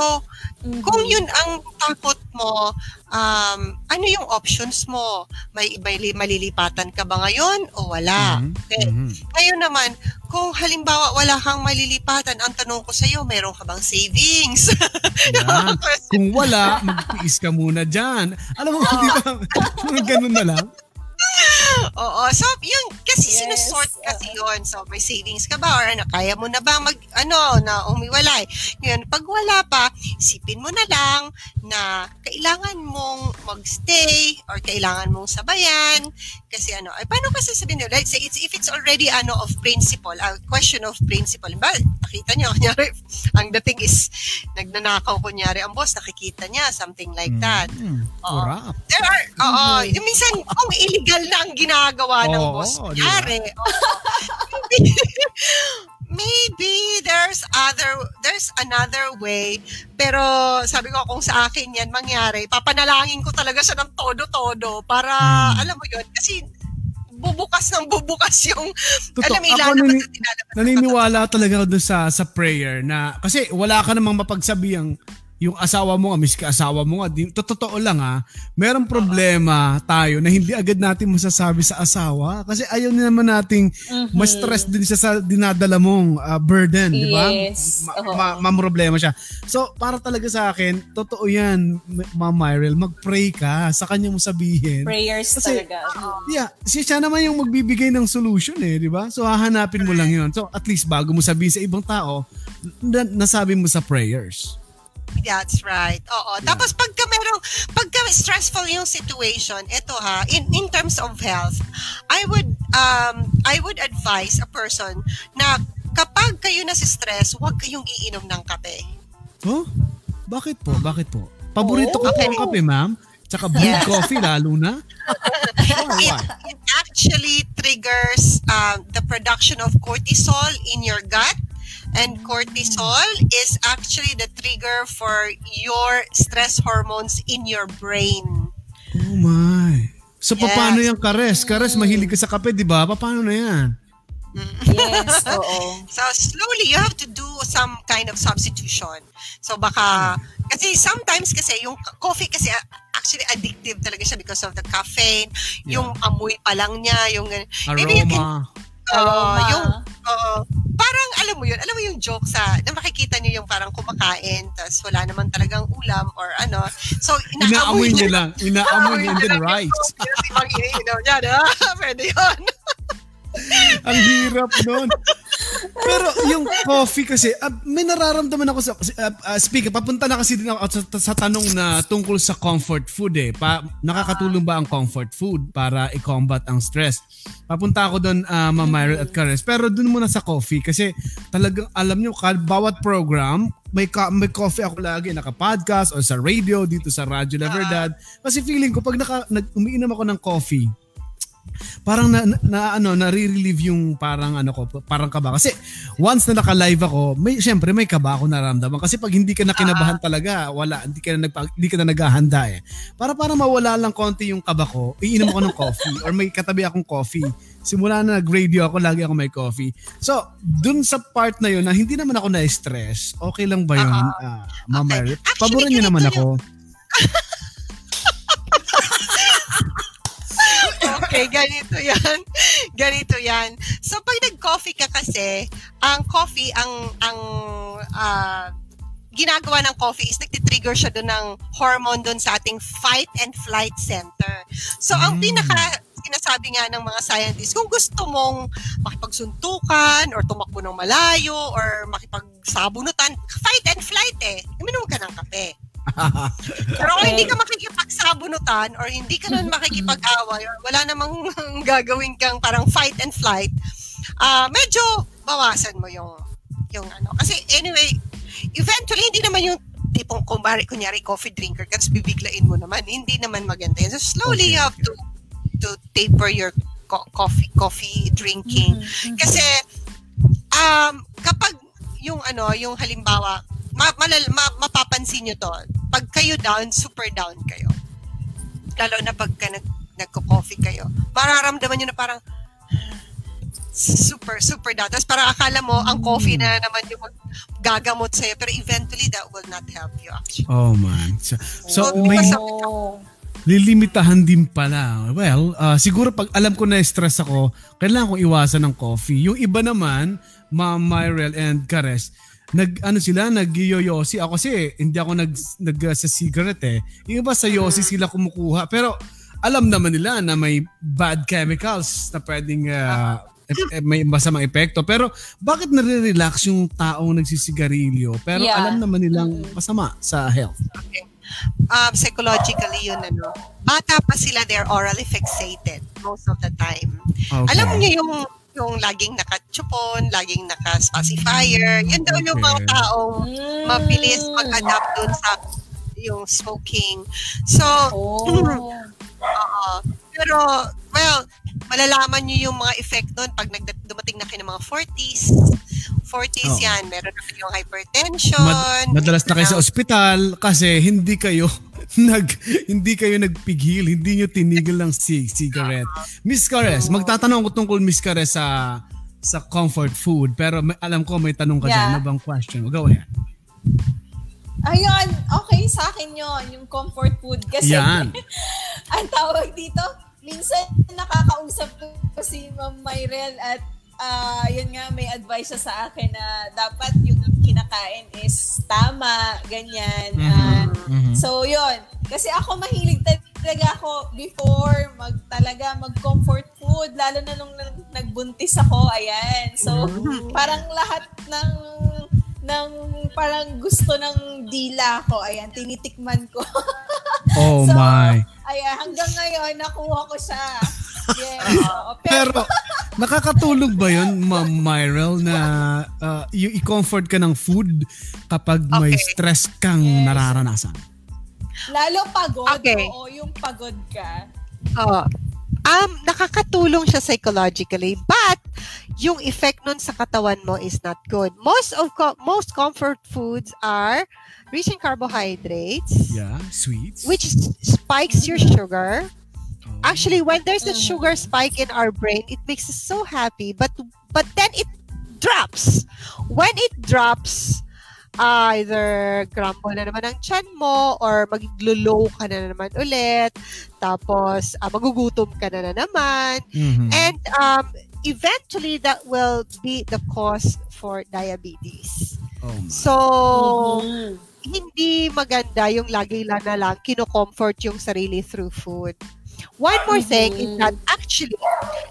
mm-hmm. kung yun ang takot mo, um, ano yung options mo? May, may malilipatan ka ba ngayon o wala? Mm-hmm. Okay. Mm-hmm. Ngayon naman, kung halimbawa wala kang malilipatan, ang tanong ko sa iyo, meron ka bang savings? Kung wala, magtiis ka muna dyan. Alam mo, di ba, ganun na lang. Oo. So, yun, kasi yes. sinusort kasi yun. So, may savings ka ba? Or ano, kaya mo na ba mag, ano, na umiwalay? Yun, pag wala pa, isipin mo na lang na kailangan mong magstay or kailangan mong sabayan. Kasi ano, ay paano kasi sabihin nyo? Let's say, it's, if it's already ano of principle, a question of principle. Ba, nakita nyo, kunyari, ang dating is, nagnanakaw kunyari, ang boss, nakikita niya, something like that. Mm, uh, there are, oo, mm-hmm. minsan, kung illegal na ang ginagawa ng oh, boss, kunyari, maybe there's other there's another way. Pero sabi ko kung sa akin yan mangyari papanalangin ko talaga siya ng todo-todo para hmm. alam mo yun kasi bubukas ng bubukas yung Totoo, alam ilan ako nani, naniniwala talaga ako doon sa sa prayer na kasi wala ka namang mapagsabihan yung asawa mo nga, miss ka asawa mo nga, di, totoo lang ha, merong problema tayo na hindi agad natin masasabi sa asawa kasi ayaw na naman nating mm-hmm. ma-stress din siya sa dinadala mong uh, burden, yes. di ba? Ma- ma- ma- problema siya. So, para talaga sa akin, totoo yan, Ma'am Myrel, mag-pray ka sa kanya mo sabihin. Prayers kasi, talaga. Yeah, siya naman yung magbibigay ng solution eh, di ba? So, hahanapin mo lang yun. So, at least bago mo sabihin sa ibang tao, na- nasabi mo sa prayers. That's right. Oo. Yeah. Tapos pagka merong pagka stressful yung situation, ito ha, in in terms of health, I would um I would advise a person na kapag kayo na si stress, huwag kayong iinom ng kape. Oh? Bakit po? Bakit po? Paborito oh, ko okay. po ang kape, ma'am. Tsaka blue yes. coffee lalo na. it, it actually triggers um, the production of cortisol in your gut And cortisol is actually the trigger for your stress hormones in your brain. Oh my. So yes. paano yung kares? Kares, mahilig ka sa kape, di ba? Paano na yan? yes, oo. So slowly, you have to do some kind of substitution. So baka, kasi sometimes kasi yung coffee kasi actually addictive talaga siya because of the caffeine. Yeah. Yung amoy pa lang niya, yung... Aroma. Maybe you can, uh, yung, uh, parang alam mo yun, alam mo yung joke sa, na makikita niyo yung parang kumakain, tapos wala naman talagang ulam or ano. So, inaamoy niya lang. Inaamoy niya din rice. Ibang iniinom niya, ha? Pwede yun. Ang hirap nun. Pero yung coffee kasi, uh, may nararamdaman ako sa, uh, uh, speaker, papunta na kasi din ako sa, sa tanong na tungkol sa comfort food eh. Pa, nakakatulong ba ang comfort food para i-combat ang stress? Papunta ako doon, uh, Ma'am at Kares. Pero doon muna sa coffee kasi talagang alam nyo, bawat program, may, ka- may coffee ako lagi, naka-podcast or sa radio, dito sa Radyo La Verdad. Kasi feeling ko, pag naka, nag, umiinom ako ng coffee, parang na, na, na ano nare-relieve yung parang ano ko parang kaba. Kasi once na naka-live ako may syempre may kaba ako nararamdaman kasi pag hindi ka na kinabahan ah. talaga wala hindi ka na nag hindi ka na naghahanda eh. Para para mawala lang konti yung kaba ko iinom ako ng coffee or may katabi akong coffee. Simula na nag-radio ako lagi ako may coffee. So dun sa part na yun na hindi naman ako na-stress okay lang ba yun? Uh-huh. uh, Mama okay. paboran niyo naman ako okay, ganito yan. Ganito yan. So, pag nag-coffee ka kasi, ang coffee, ang, ang, uh, ginagawa ng coffee is nagtitrigger siya doon ng hormone doon sa ating fight and flight center. So, mm. ang pinaka sinasabi nga ng mga scientists, kung gusto mong makipagsuntukan or tumakbo ng malayo or makipagsabunutan, fight and flight eh. Uminom ka ng kape. Pero kung hindi ka makikipagsabunutan or hindi ka nun makikipag-away or wala namang gagawin kang parang fight and flight, uh, medyo bawasan mo yung yung ano. Kasi anyway, eventually hindi naman yung tipong kumbari, kunyari coffee drinker kasi bibiglain mo naman. Hindi naman maganda yun. So slowly okay. you have to to taper your co- coffee coffee drinking. Mm-hmm. Kasi um kapag yung ano, yung halimbawa ma, malal, ma, mapapansin nyo to. Pag kayo down, super down kayo. Lalo na pagka nag, nagko-coffee kayo. Mararamdaman nyo na parang, super, super down. Tapos parang akala mo, ang coffee na naman yung gagamot sa'yo. Pero eventually, that will not help you actually. Oh man. So, so may oh. lilimitahan din pala. Well, uh, siguro pag alam ko na stress ako, kailangan kong iwasan ng coffee. Yung iba naman, Ma'am Myrel and Kares, nag ano sila nagyoyosi ako kasi hindi ako nag nag uh, sa cigarette eh yung iba sa yosi sila kumukuha pero alam naman nila na may bad chemicals na pwedeng uh, e- e- may masamang epekto pero bakit nare-relax yung taong nagsisigarilyo pero Yeah. alam naman nilang masama sa health um, psychologically yun ano. Bata pa sila, they're orally fixated most of the time. Okay. Alam niyo yung yung laging nakachupon, laging naka-pacifier, yun daw yung mga Okay. taong Mm. mabilis mag-adapt dun sa yung smoking. So, Oh. oo. pero, well, malalaman niyo yung mga effect nun pag nagda- dumating na kayo ng mga 40s. 40s Oo. yan, meron na kayong hypertension. Mad- madalas na kayo sa ospital kasi hindi kayo nag hindi kayo nagpigil, hindi nyo tinigil ng si cigarette. Miss Cares, magtatanong ko tungkol Miss Cares sa sa comfort food pero may, alam ko may tanong ka Yeah. dyan. Bang question? Go ahead. Ayun, okay sa akin yon yung comfort food. Kasi Yan. ang tawag dito, minsan nakakausap ko si Ma'am Myrel at ah yun nga, may advice siya sa akin na dapat yung kinakain is tama, ganyan. Ah, Mhm. So yun, kasi ako mahilig talaga ako before mag talaga mag comfort food lalo na nung nag- nagbuntis ako, ayan. So parang lahat ng ng parang gusto ng dila ko, ayan, tinitikman ko. Oh So, my. ayan, hanggang ngayon nakuha ko siya. Yes. oo. pero, Pero nakakatulog ba 'yon, Ma'am Myrel na uh, yung i-comfort ka ng food kapag may Okay. stress kang Yes. nararanasan? lalo pagod, Okay. oo, yung pagod ka. Oo. Um, nakakatulong siya psychologically, but yung effect nun sa katawan mo is not good. Most of co- most comfort foods are rich in carbohydrates, Yeah, sweets. which spikes your sugar. Oh. Actually, when there's a sugar spike in our brain, it makes us so happy, but but then it drops. When it drops, either grumble na naman ang chan mo or maglo-low ka na naman ulit. Tapos, ah, magugutom ka na, na naman. Mhm. And um, eventually, that will be the cause for diabetes. oh my. So, Mhm. hindi maganda yung lagi lang na lang kino-comfort yung sarili through food. One more thing is that actually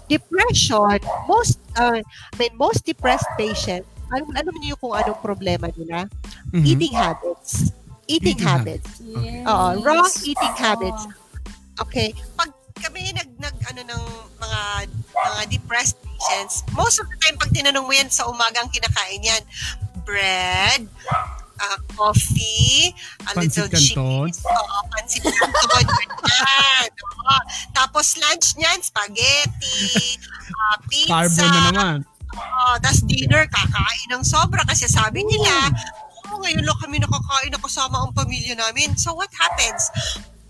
depression, most uh, I mean most depressed patients, alam, alam niyo kung anong problema nila? Mhm. Eating habits. Eating, Eating habits. Yes. Oo, wrong eating Oo. habits. Okay, pag kami nag nag ano ng mga mga depressed patients, most of the time pag tinanong mo yan sa umaga ang kinakain yan, bread, ah, coffee, a Pansit little canton. cheese, oo, pansit canton, yan. Oo. Tapos lunch niyan, spaghetti, ah, pizza, Carbo na naman. Oh, tas dinner, kakain ng sobra kasi sabi nila, oh, ngayon lang kami nakakain na kasama ang pamilya namin. So what happens?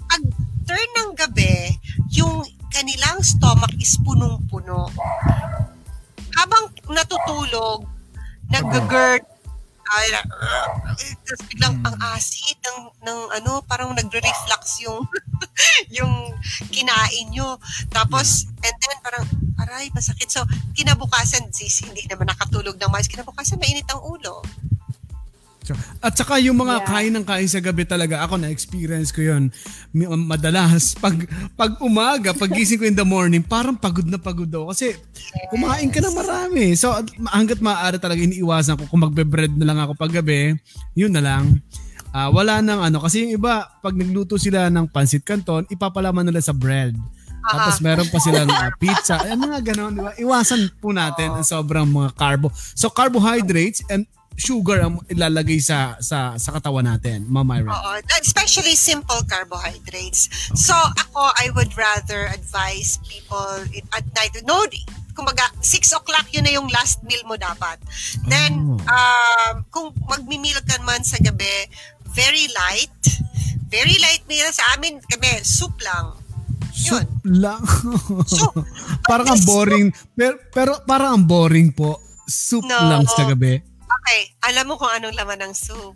Pag turn ng gabi, yung kanilang stomach is punong-puno. Habang natutulog, nag-gurt, ay, tapos biglang ang acid ng, ng ano, parang nagre-reflux yung yung kinain nyo. Tapos, and then parang, aray, masakit. So, kinabukasan, sis, hindi naman nakatulog ng mais. Kinabukasan, mainit ang ulo. So, At saka yung mga Yeah. kain ng kain sa gabi talaga, ako na-experience ko yun. Mi- Madalas, pag, pag umaga, pag gising ko in the morning, parang pagod na pagod ako. Kasi kumain ka ng marami. So hanggat maaari talaga iniiwasan ko kung magbe-bread na lang ako pag gabi, yun na lang. Ah, wala nang ano. Kasi yung iba, pag nagluto sila ng pansit canton, ipapalaman nila sa bread. Tapos meron pa sila ng ah, pizza. Ay, mga ganon, di ba? Iwasan po natin ang sobrang mga carbo. So carbohydrates and sugar ang ilalagay sa sa sa katawan natin, Mama Myra. Oo. Especially simple carbohydrates. So, ako, I would rather advise people at night. No, kumbaga, 6 o'clock yun na yung last meal mo dapat. Then, Oh. um, kung magmi-meal ka man sa gabi, very light. Very light meal sa amin, kami, soup lang. Yun. Soup lang. soup. parang ang boring. Pero, pero parang ang boring po. Soup no. lang sa gabi. Okay. Alam mo kung anong laman ng soup?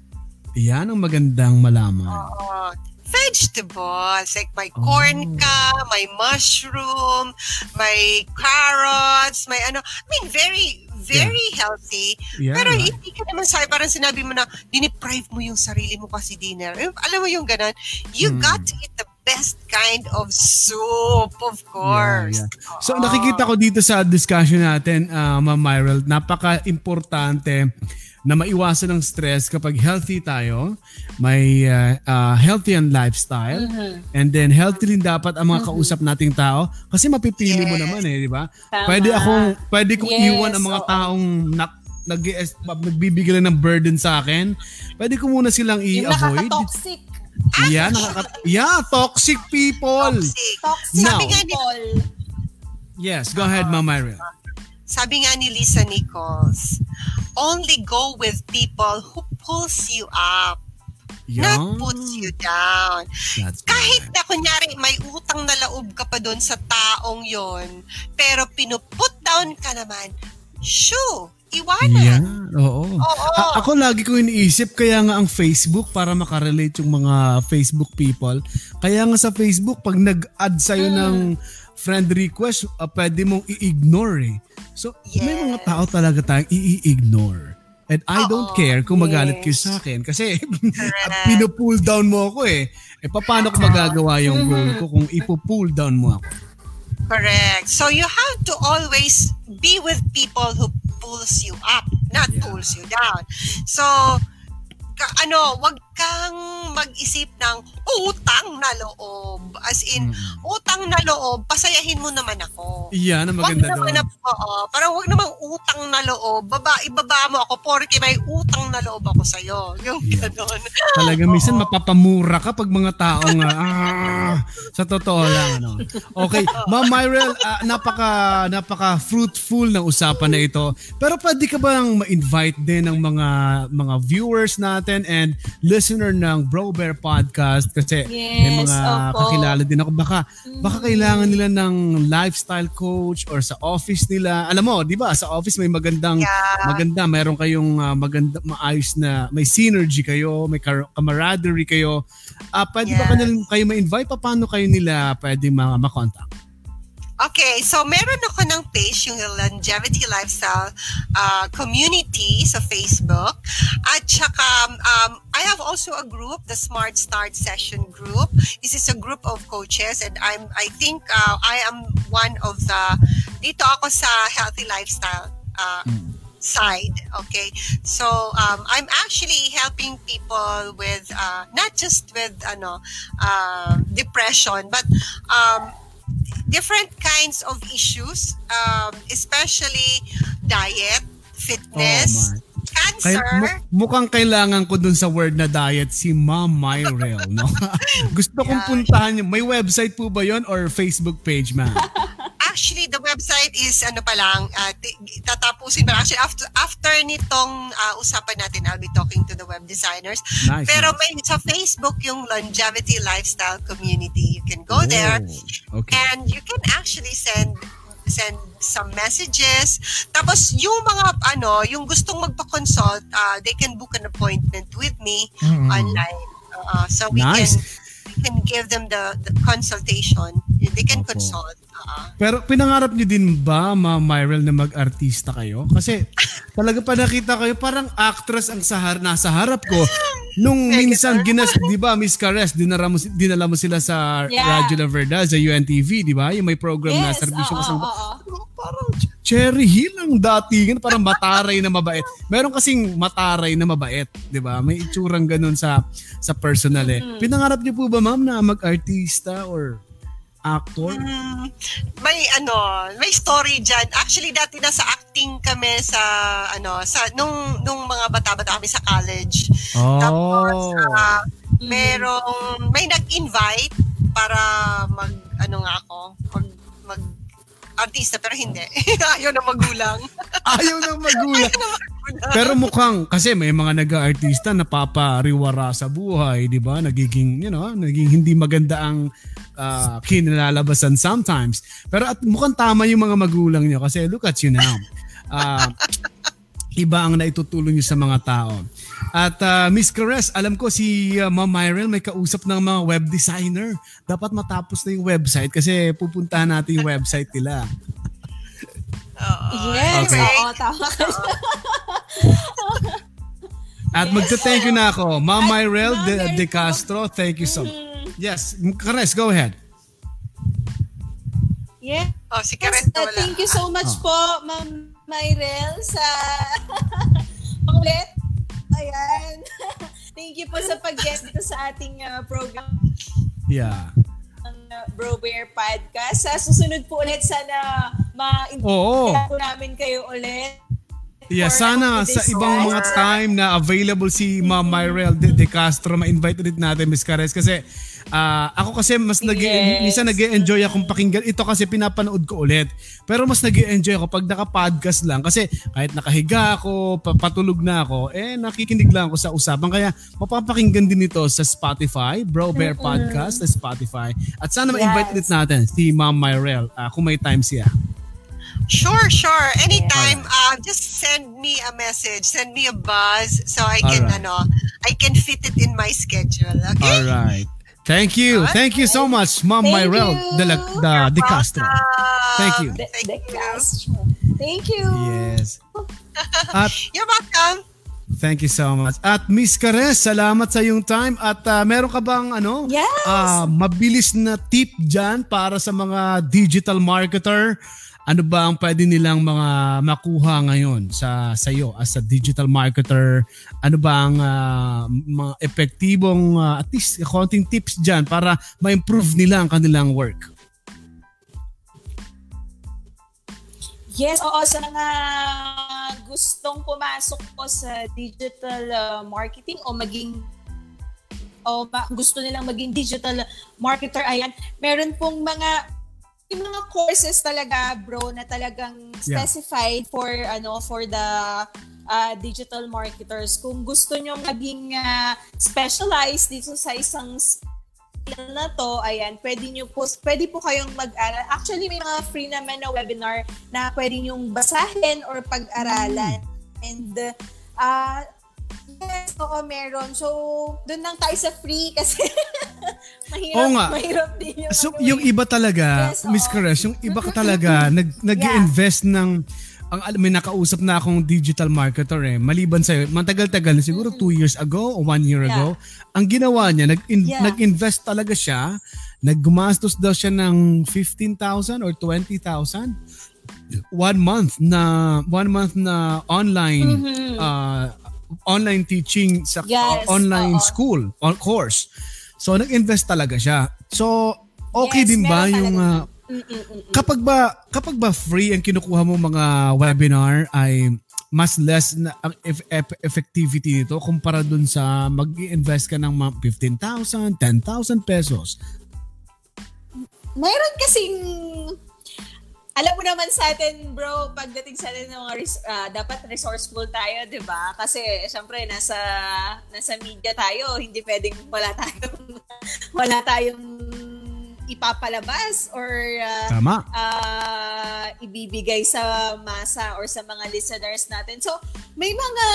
Yan ang magandang malaman. Oo. Vegetables. Like may corn oh. ka, may mushroom, may carrots, may ano. I mean, very, very yeah. healthy. Yeah. Pero hindi ka naman sa parang sinabi mo na diniprive mo yung sarili mo kasi dinner. Alam mo yung ganun? You mm. got to eat the best kind of soup, of course. Yeah, yeah. So nakikita ko dito sa discussion natin, uh, Ma'am Myral, napaka-importante na maiwasan ng stress kapag healthy tayo, may uh, uh, healthy and lifestyle, mm-hmm. and then healthy din dapat ang mga mm-hmm. kausap nating tao kasi mapipili yes. mo naman eh, di ba? Pwede akong pwede kong yes. iwan ang mga taong na, nag nagbibigay ng burden sa akin. Pwede ko muna silang i-avoid. Yung toxic Yeah, nakaka- yeah, toxic people. Toxic. Toxic Now, people. Yes, go ahead, Mama Irene. Sabi nga ni Lisa Nichols, only go with people who pulls you up. Yeah. Not puts you down. That's Kahit na kunyari may utang na laob ka pa doon sa taong yon, pero pinuput down ka naman, shoo, iwanan. Yeah, oo. oo. A- ako lagi ko iniisip, kaya nga ang Facebook, para makarelate yung mga Facebook people, kaya nga sa Facebook, pag nag-add sa'yo mm. ng friend request, uh, pwede mong i-ignore eh. So, yes. may mga tao talaga tayong i-ignore. And I Oo, don't care kung magalit yes. kayo sa akin kasi pinupull down mo ako eh. Eh paano ko magagawa yung goal ko kung ipo-pull down mo ako? Correct. So you have to always be with people who pulls you up, not yeah. pulls you down. So ano, wag kang mag-isip ng utang na loob. As in, mm. utang na loob, pasayahin mo naman ako. Iyan, ang maganda wag doon. Na, oo, parang wag namang utang na loob. Baba, ibaba mo ako porque may utang na loob ako sa'yo. Yung yeah. ganon. Talaga, minsan mapapamura ka pag mga taong, ah, sa totoo lang. Ano. Okay, Ma'am Myrel, uh, napaka, napaka fruitful ng usapan na ito. Pero pwede ka bang ma-invite din ng mga mga viewers natin and listeners listener ng Bro Bear Podcast kasi yes, may mga opo. kakilala din ako. Baka, baka kailangan nila ng lifestyle coach or sa office nila. Alam mo, di ba, sa office may magandang, yeah. maganda, mayroon kayong uh, maganda, maayos na, may synergy kayo, may camaraderie kayo. Uh, pwede yes. ba kanil, kayo ma-invite? Paano kayo nila pwede ma-contact? Okay, so meron ako ng page, yung Longevity Lifestyle uh, Community sa Facebook. At saka, um, I have also a group, the Smart Start Session Group. This is a group of coaches and I'm, I think uh, I am one of the, dito ako sa Healthy Lifestyle uh, mm side okay so um, i'm actually helping people with uh, not just with ano uh, depression but um, different kinds of issues, um, especially diet, fitness, oh cancer. Kaya, mukhang kailangan ko dun sa word na diet si Ma'am Myrel, no? Gusto yeah. kong puntahan yun. May website po ba yon or Facebook page, ma'am? Actually, the website is ano pa lang, uh, tatapusin ba? Actually, after, after nitong uh, usapan natin, I'll be talking to the web designers. Nice, Pero may sa Facebook yung Longevity Lifestyle Community. You can go oh, there okay. and you can actually send send some messages. Tapos yung mga ano, yung gustong magpa-consult, uh, they can book an appointment with me mm-hmm. online. Uh, so we nice. can we can give them the, the consultation. They can Opo. consult. Pero pinangarap niyo din ba, Ma Myrel, na mag-artista kayo? Kasi talaga pa nakita kayo, parang actress ang sahar, nasa harap ko. Nung minsan, ginas, di ba, Miss Cares, dinala mo, dinala mo sila sa yeah. Radyo La Verdad, sa UNTV, di ba? Yung may program yes, na servisyo oh, kasang... Oh, oh. Parang Cherry Hill ang datingan, parang mataray na mabait. Meron kasing mataray na mabait, di ba? May itsurang ganun sa sa personal eh. Mm-hmm. Pinangarap niyo po ba, ma'am, na mag-artista or actor? Mm, may ano, may story diyan. Actually dati nasa acting kami sa ano, sa nung nung mga bata-bata kami sa college. Oh. Tapos uh, merong may nag-invite para mag ano nga ako, mag mag artista pero hindi. Ayaw na magulang. Ayaw na magulang. Pero mukhang, kasi may mga nag-artista na papariwara sa buhay, di ba? Nagiging, you know, naging hindi maganda ang uh, kinalalabasan sometimes. Pero at mukhang tama yung mga magulang niyo kasi look at you now. Uh, iba ang naitutulong niyo sa mga tao. At uh, Miss Caress, alam ko si uh, Ma'am Myrel may kausap ng mga web designer. Dapat matapos na yung website kasi pupuntahan natin yung website nila. yes, okay. oo, tama ka. At magta-thank you na ako. Ma'am Myrel De, De Castro, thank you so much. Mm-hmm. Yes, Caress, go ahead. Yeah. Oh, si Caress uh, Thank you so much oh. po, Ma'am Myrel, sa ulit Ayan. Thank you po sa pag-guest dito sa ating uh, program. Yeah. Ang uh, Bro Bear Podcast. Sa susunod po ulit, sana ma-invite po namin kayo ulit. Yeah, sana sa ibang mga time na available si Ma'am Myrel De, De Castro, ma-invite ulit natin Miss Cares kasi Uh, ako kasi mas nag yes. minsan nag-enjoy akong pakinggan. Ito kasi pinapanood ko ulit. Pero mas nag-enjoy ako pag naka-podcast lang kasi kahit nakahiga ako, patulog na ako, eh nakikinig lang ako sa usapan. Kaya mapapakinggan din ito sa Spotify, Bro Bear mm-hmm. Podcast sa Spotify. At sana ma-invite yes. ulit natin si Ma'am Myrel uh, kung may time siya. Sure, sure. Anytime, uh, just send me a message, send me a buzz so I can right. ano, I can fit it in my schedule. Okay? All right. Thank you. Thank you so much, Mom Thank Myrel de, la, de, de Castro. Thank you. De, de Castro. Thank you. Yes. At, You're welcome. Thank you so much. At Miss Cares, salamat sa yung time. At uh, meron ka bang ano? Yes. Uh, mabilis na tip dyan para sa mga digital marketer ano ba ang pwede nilang mga makuha ngayon sa sa iyo as a digital marketer? Ano ba ang uh, mga epektibong uh, at least konting tips diyan para ma-improve nila ang kanilang work? Yes, oo, sa mga gustong pumasok po sa digital uh, marketing o maging o gusto nilang maging digital marketer, ayan, meron pong mga yung mga courses talaga bro na talagang specified yeah. for ano for the uh, digital marketers kung gusto niyo maging uh, specialized dito sa isang skill na to ayan pwede niyo po pwede po kayong mag-aral actually may mga free naman na webinar na pwede niyo basahin or pag-aralan mm. and uh, Yes, oo, meron. So, doon lang tayo sa free kasi mahirap, oo nga. mahirap din yung So, yung iba talaga, yes, Miss Karesh, yung iba ka talaga, nag, nag-invest yeah. ng ang may nakausap na akong digital marketer eh maliban sa matagal-tagal siguro 2 years ago o 1 year yeah. ago ang ginawa niya nag yeah. nag-invest talaga siya naggumastos daw siya ng 15,000 or 20,000 one month na one month na online mm-hmm. uh, online teaching sa yes, uh, online oo. school on course. So nag-invest talaga siya. So okay yes, din ba yung uh, kapag ba kapag ba free ang kinukuha mo mga webinar ay mas less na ang effectivity nito kumpara dun sa mag-invest ka ng 15,000, 10,000 pesos. Mayroon kasing alam mo naman sa atin, bro, pagdating sa atin ng mga res- uh, dapat resourceful tayo, 'di ba? Kasi syempre nasa nasa media tayo, hindi pwedeng wala tayong wala tayong ipapalabas or uh, Tama. Uh, ibibigay sa masa or sa mga listeners natin. So, may mga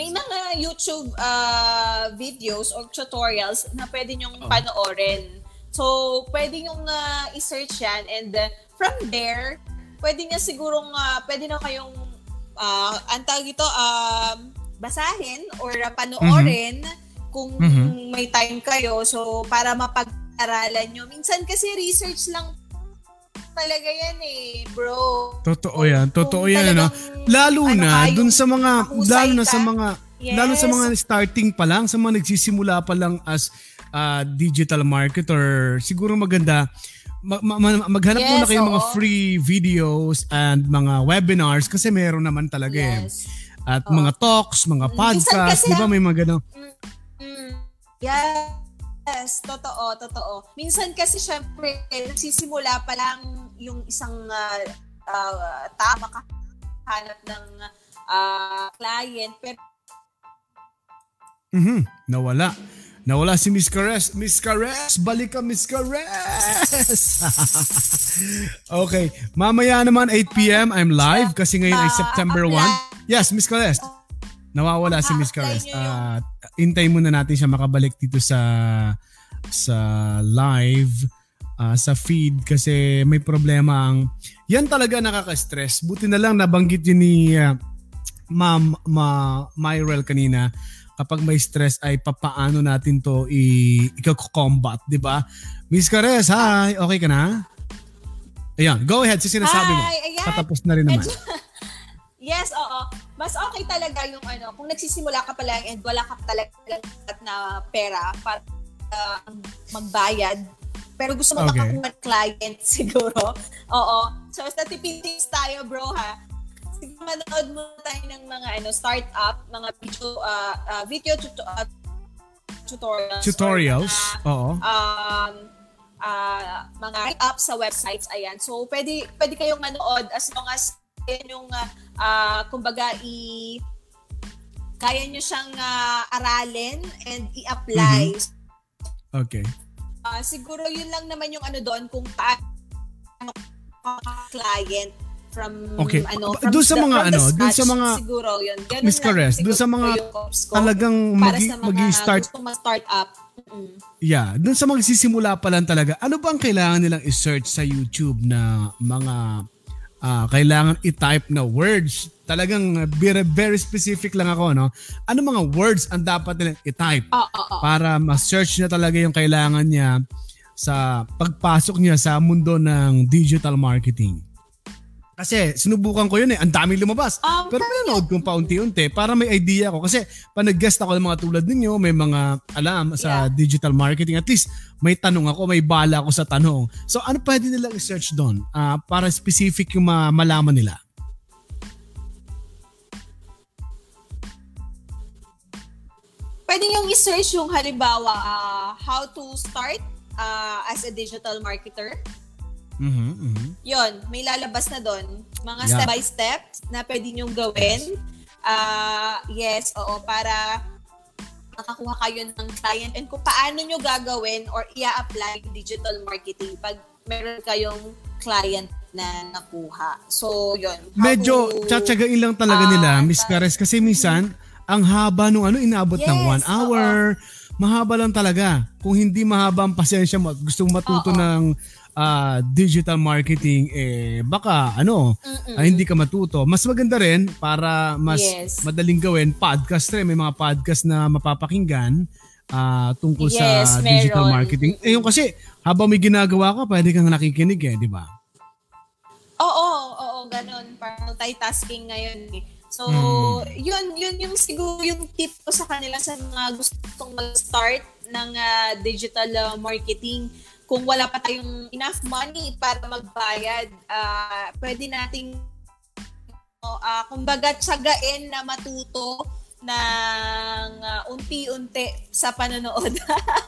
may mga YouTube uh, videos or tutorials na pwede nyong oh. panoorin So, pwede yung uh, i-search yan and uh, from there, pwede niya sigurong, uh, pwede na kayong, uh, ang tawag ito, um, basahin or uh, panoorin mm-hmm. kung mm-hmm. may time kayo. So, para mapag-aralan nyo. Minsan kasi research lang talaga yan eh, bro. Totoo yan. Totoo yan, ano? Lalo ano na, dun sa mga, lalo na sa mga, yes. lalo sa mga starting pa lang, sa mga nagsisimula pa lang as uh, digital marketer, siguro maganda mag- mag- maghanap yes, muna kayo mga free videos and mga webinars kasi meron naman talaga eh. yes. eh. At oh. mga talks, mga podcasts, di ba may mga ganun? Mm, mm, yes, totoo, totoo. Minsan kasi syempre, nagsisimula pa lang yung isang uh, uh, tama ka hanap ng uh, client pero Mhm. Nawala. Nawala si Miss Caress. Miss Caress, balik ka Miss Caress. okay, mamaya naman 8 PM I'm live kasi ngayon ay September 1. Yes, Miss Caress. Nawawala si Miss Caress. Uh, intay muna natin siya makabalik dito sa sa live uh, sa feed kasi may problema ang yan talaga nakaka-stress. Buti na lang nabanggit yun ni uh, Ma'am Ma, Myrel kanina kapag may stress ay papaano natin to i- i-combat, di ba? Miss Cares, hi! Okay ka na? Ayan, go ahead sa sinasabi hi, mo. Ayan. Patapos na rin naman. yes, oo. Mas okay talaga yung ano, kung nagsisimula ka pa lang and wala ka talaga na pera para uh, magbayad, pero gusto mo okay. makakuha client siguro. Oo. So, sa tipitips tayo, bro, ha? Sige, manood mo tayo ng mga ano, startup, mga video, uh, uh, video tuto- uh, tutorials. Tutorials, mga, oo. Um, uh, mga write-up sa websites, ayan. So, pwede, pwede kayong manood as long as yung, uh, uh, kumbaga, i- kaya nyo siyang uh, aralin and i-apply. Mm-hmm. Okay. Uh, siguro yun lang naman yung ano doon kung paano client from okay. ano from doon sa mga ano doon sa mga siguro yun ganun Miss Caress doon sa mga talagang mag magi-start start up mm-hmm. yeah doon sa magsisimula pa lang talaga ano ba ang kailangan nilang i-search sa YouTube na mga uh, kailangan i-type na words talagang very, very specific lang ako no ano mga words ang dapat nilang i-type oh, oh, oh. para ma-search niya talaga yung kailangan niya sa pagpasok niya sa mundo ng digital marketing kasi sinubukan ko yun eh. Ang daming lumabas. Um, Pero pinanood ko paunti-unti para may idea ko. Kasi pa nag-guest ako ng mga tulad ninyo, may mga alam sa yeah. digital marketing. At least may tanong ako, may bala ako sa tanong. So ano pwede nilang i-search doon uh, para specific yung ma- malaman nila? Pwede yung i-search yung halimbawa uh, how to start uh, as a digital marketer Mm-hmm, mm-hmm. Yun, may lalabas na doon. Mga yeah. step by step na pwede nyong gawin. Uh, yes, oo, para makakuha kayo ng client and kung paano nyo gagawin or i-apply digital marketing pag meron kayong client na nakuha. So, yun. Medyo to, tsatsagain lang talaga uh, nila, Miss Cares, kasi minsan, ang haba nung ano, inaabot yes, ng one hour. Oo. Mahaba lang talaga. Kung hindi mahaba ang pasensya mo at gusto matuto oo. ng uh, digital marketing eh baka ano uh, hindi ka matuto. Mas maganda rin para mas yes. madaling gawin podcast rin may mga podcast na mapapakinggan uh, tungkol yes, sa meron. digital marketing. Eh yung kasi habang may ginagawa ka pwede kang nakikinig eh, di ba? Oo, oo, ganun. Parang multitasking ngayon eh. So, mm. yun, yun yung siguro yung tip ko sa kanila sa mga gustong mag-start ng uh, digital uh, marketing kung wala pa tayong enough money para magbayad, uh, pwede nating uh, kumbaga tsagain na matuto ng uh, unti-unti sa panonood.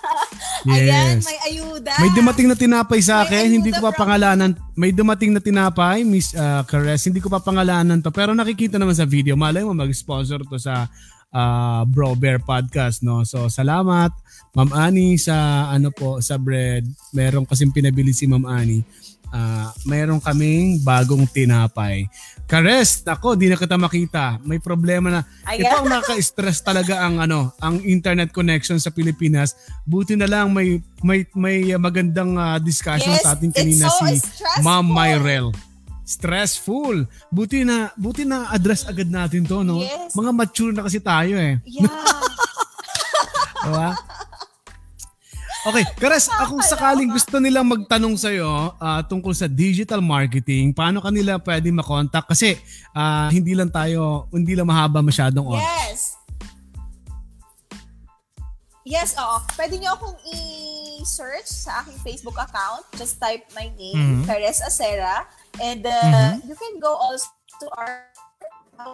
yes. Ayan, may ayuda. May dumating na tinapay sa akin, hindi ko pa from... pangalanan. May dumating na tinapay, Miss uh, Caress, hindi ko pa pangalanan to. Pero nakikita naman sa video, malay mo mag-sponsor to sa uh, Bro Bear Podcast. No? So salamat Ma'am Ani sa ano po sa bread. Meron kasing pinabili si Ma'am Ani. Uh, meron kaming bagong tinapay. Kares, ako, di na kita makita. May problema na. Ito ang naka-stress talaga ang ano, ang internet connection sa Pilipinas. Buti na lang may may may magandang uh, discussion yes, sa atin kanina so si Ma'am Myrel stressful. Buti na buti na address agad natin 'to, no? Yes. Mga mature na kasi tayo eh. Yeah. diba? Okay, Kares, kung sakaling gusto nilang magtanong sa'yo uh, tungkol sa digital marketing, paano kanila pwede makontak? Kasi uh, hindi lang tayo, hindi lang mahaba masyadong oras. Yes. Yes, oo. Pwede nyo akong i-search sa aking Facebook account. Just type my name, mm-hmm. Kares Acera. And uh, mm-hmm. you can go also to our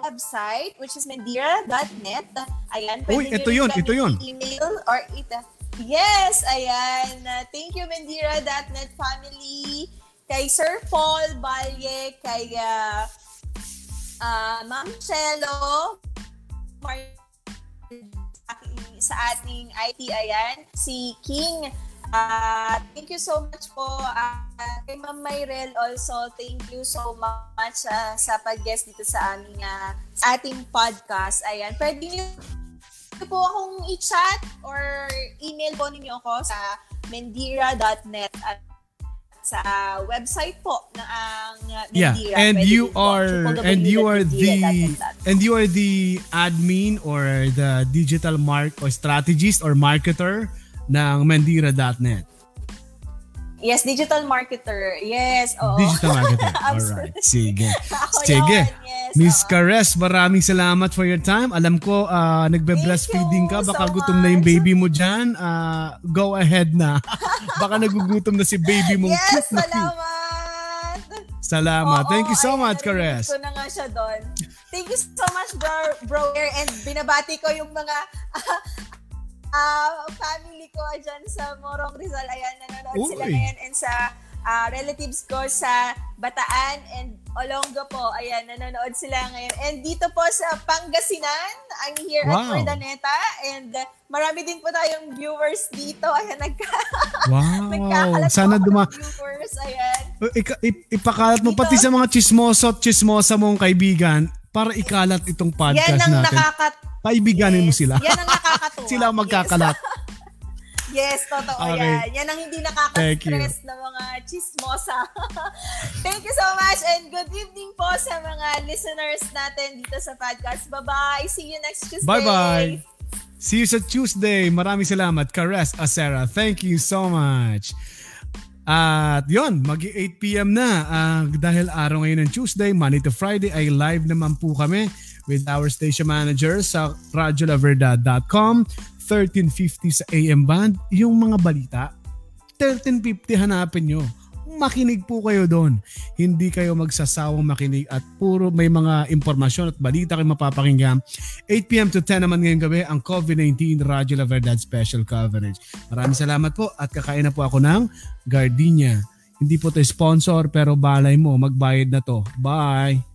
website, which is mendira.net. Ayan, pwede Uy, ito yun, ito yun. Email or ita Yes, ayan. Uh, thank you, Mendira.net family. kay Sir Paul Balye, kay uh, uh, Ma'am Chelo, sa ating IT, ayan, si King. Uh, thank you so much po. Uh, kay Ma'am Myrel also, thank you so much uh, sa pag-guest dito sa aming uh, sa ating podcast. Ayan, pwede niyo po akong i-chat or email po ninyo ako sa mendira.net at sa website po ng ang uh, Yeah, and you are and you are the and you are the admin or the digital mark or strategist or marketer ng mendira.net. Yes, digital marketer. Yes, oo. Digital marketer. Alright, sige. sige. Yes, Miss oo. Cares, maraming salamat for your time. Alam ko, uh, nagbe-breastfeeding ka. Baka so gutom much. na yung baby mo dyan. Uh, go ahead na. Baka nagugutom na si baby mo. Yes, salamat. Salamat. Oo, Thank you so much, Cares. Ko na nga siya doon. Thank you so much, bro, bro. And binabati ko yung mga uh, family ko dyan sa Morong Rizal. Ayan, nanonood Uy. sila ngayon. And sa uh, relatives ko sa Bataan and Olonga po. Ayan, nanonood sila ngayon. And dito po sa Pangasinan, ang here wow. at Urdaneta. And uh, marami din po tayong viewers dito. Ayan, nagka wow. Sana duma viewers. Ayan. Ika, ipakalat mo dito. pati sa mga chismoso at chismosa mong kaibigan para ikalat itong podcast Yan ang natin. Nakakat- Paibiganin yes. mo sila. Yan ang nakakatuwa. sila ang magkakalat. Yes, totoo okay. yan. Yan ang hindi nakaka-stress ng mga chismosa. Thank you so much and good evening po sa mga listeners natin dito sa podcast. Bye-bye. See you next Tuesday. Bye-bye. See you sa Tuesday. Maraming salamat. Caress Acera. Thank you so much. At yon, mag 8 p.m. na. Uh, dahil araw ngayon ng Tuesday, Monday to Friday ay live naman po kami with our station manager sa radiolaverdad.com 1350 sa AM band yung mga balita 1350 hanapin nyo makinig po kayo doon. Hindi kayo magsasawang makinig at puro may mga impormasyon at balita kayo mapapakinggan. 8pm to 10 naman ngayong gabi ang COVID-19 Radio La Verdad Special Coverage. Maraming salamat po at kakain na po ako ng Gardenia. Hindi po to sponsor pero balay mo, magbayad na to. Bye!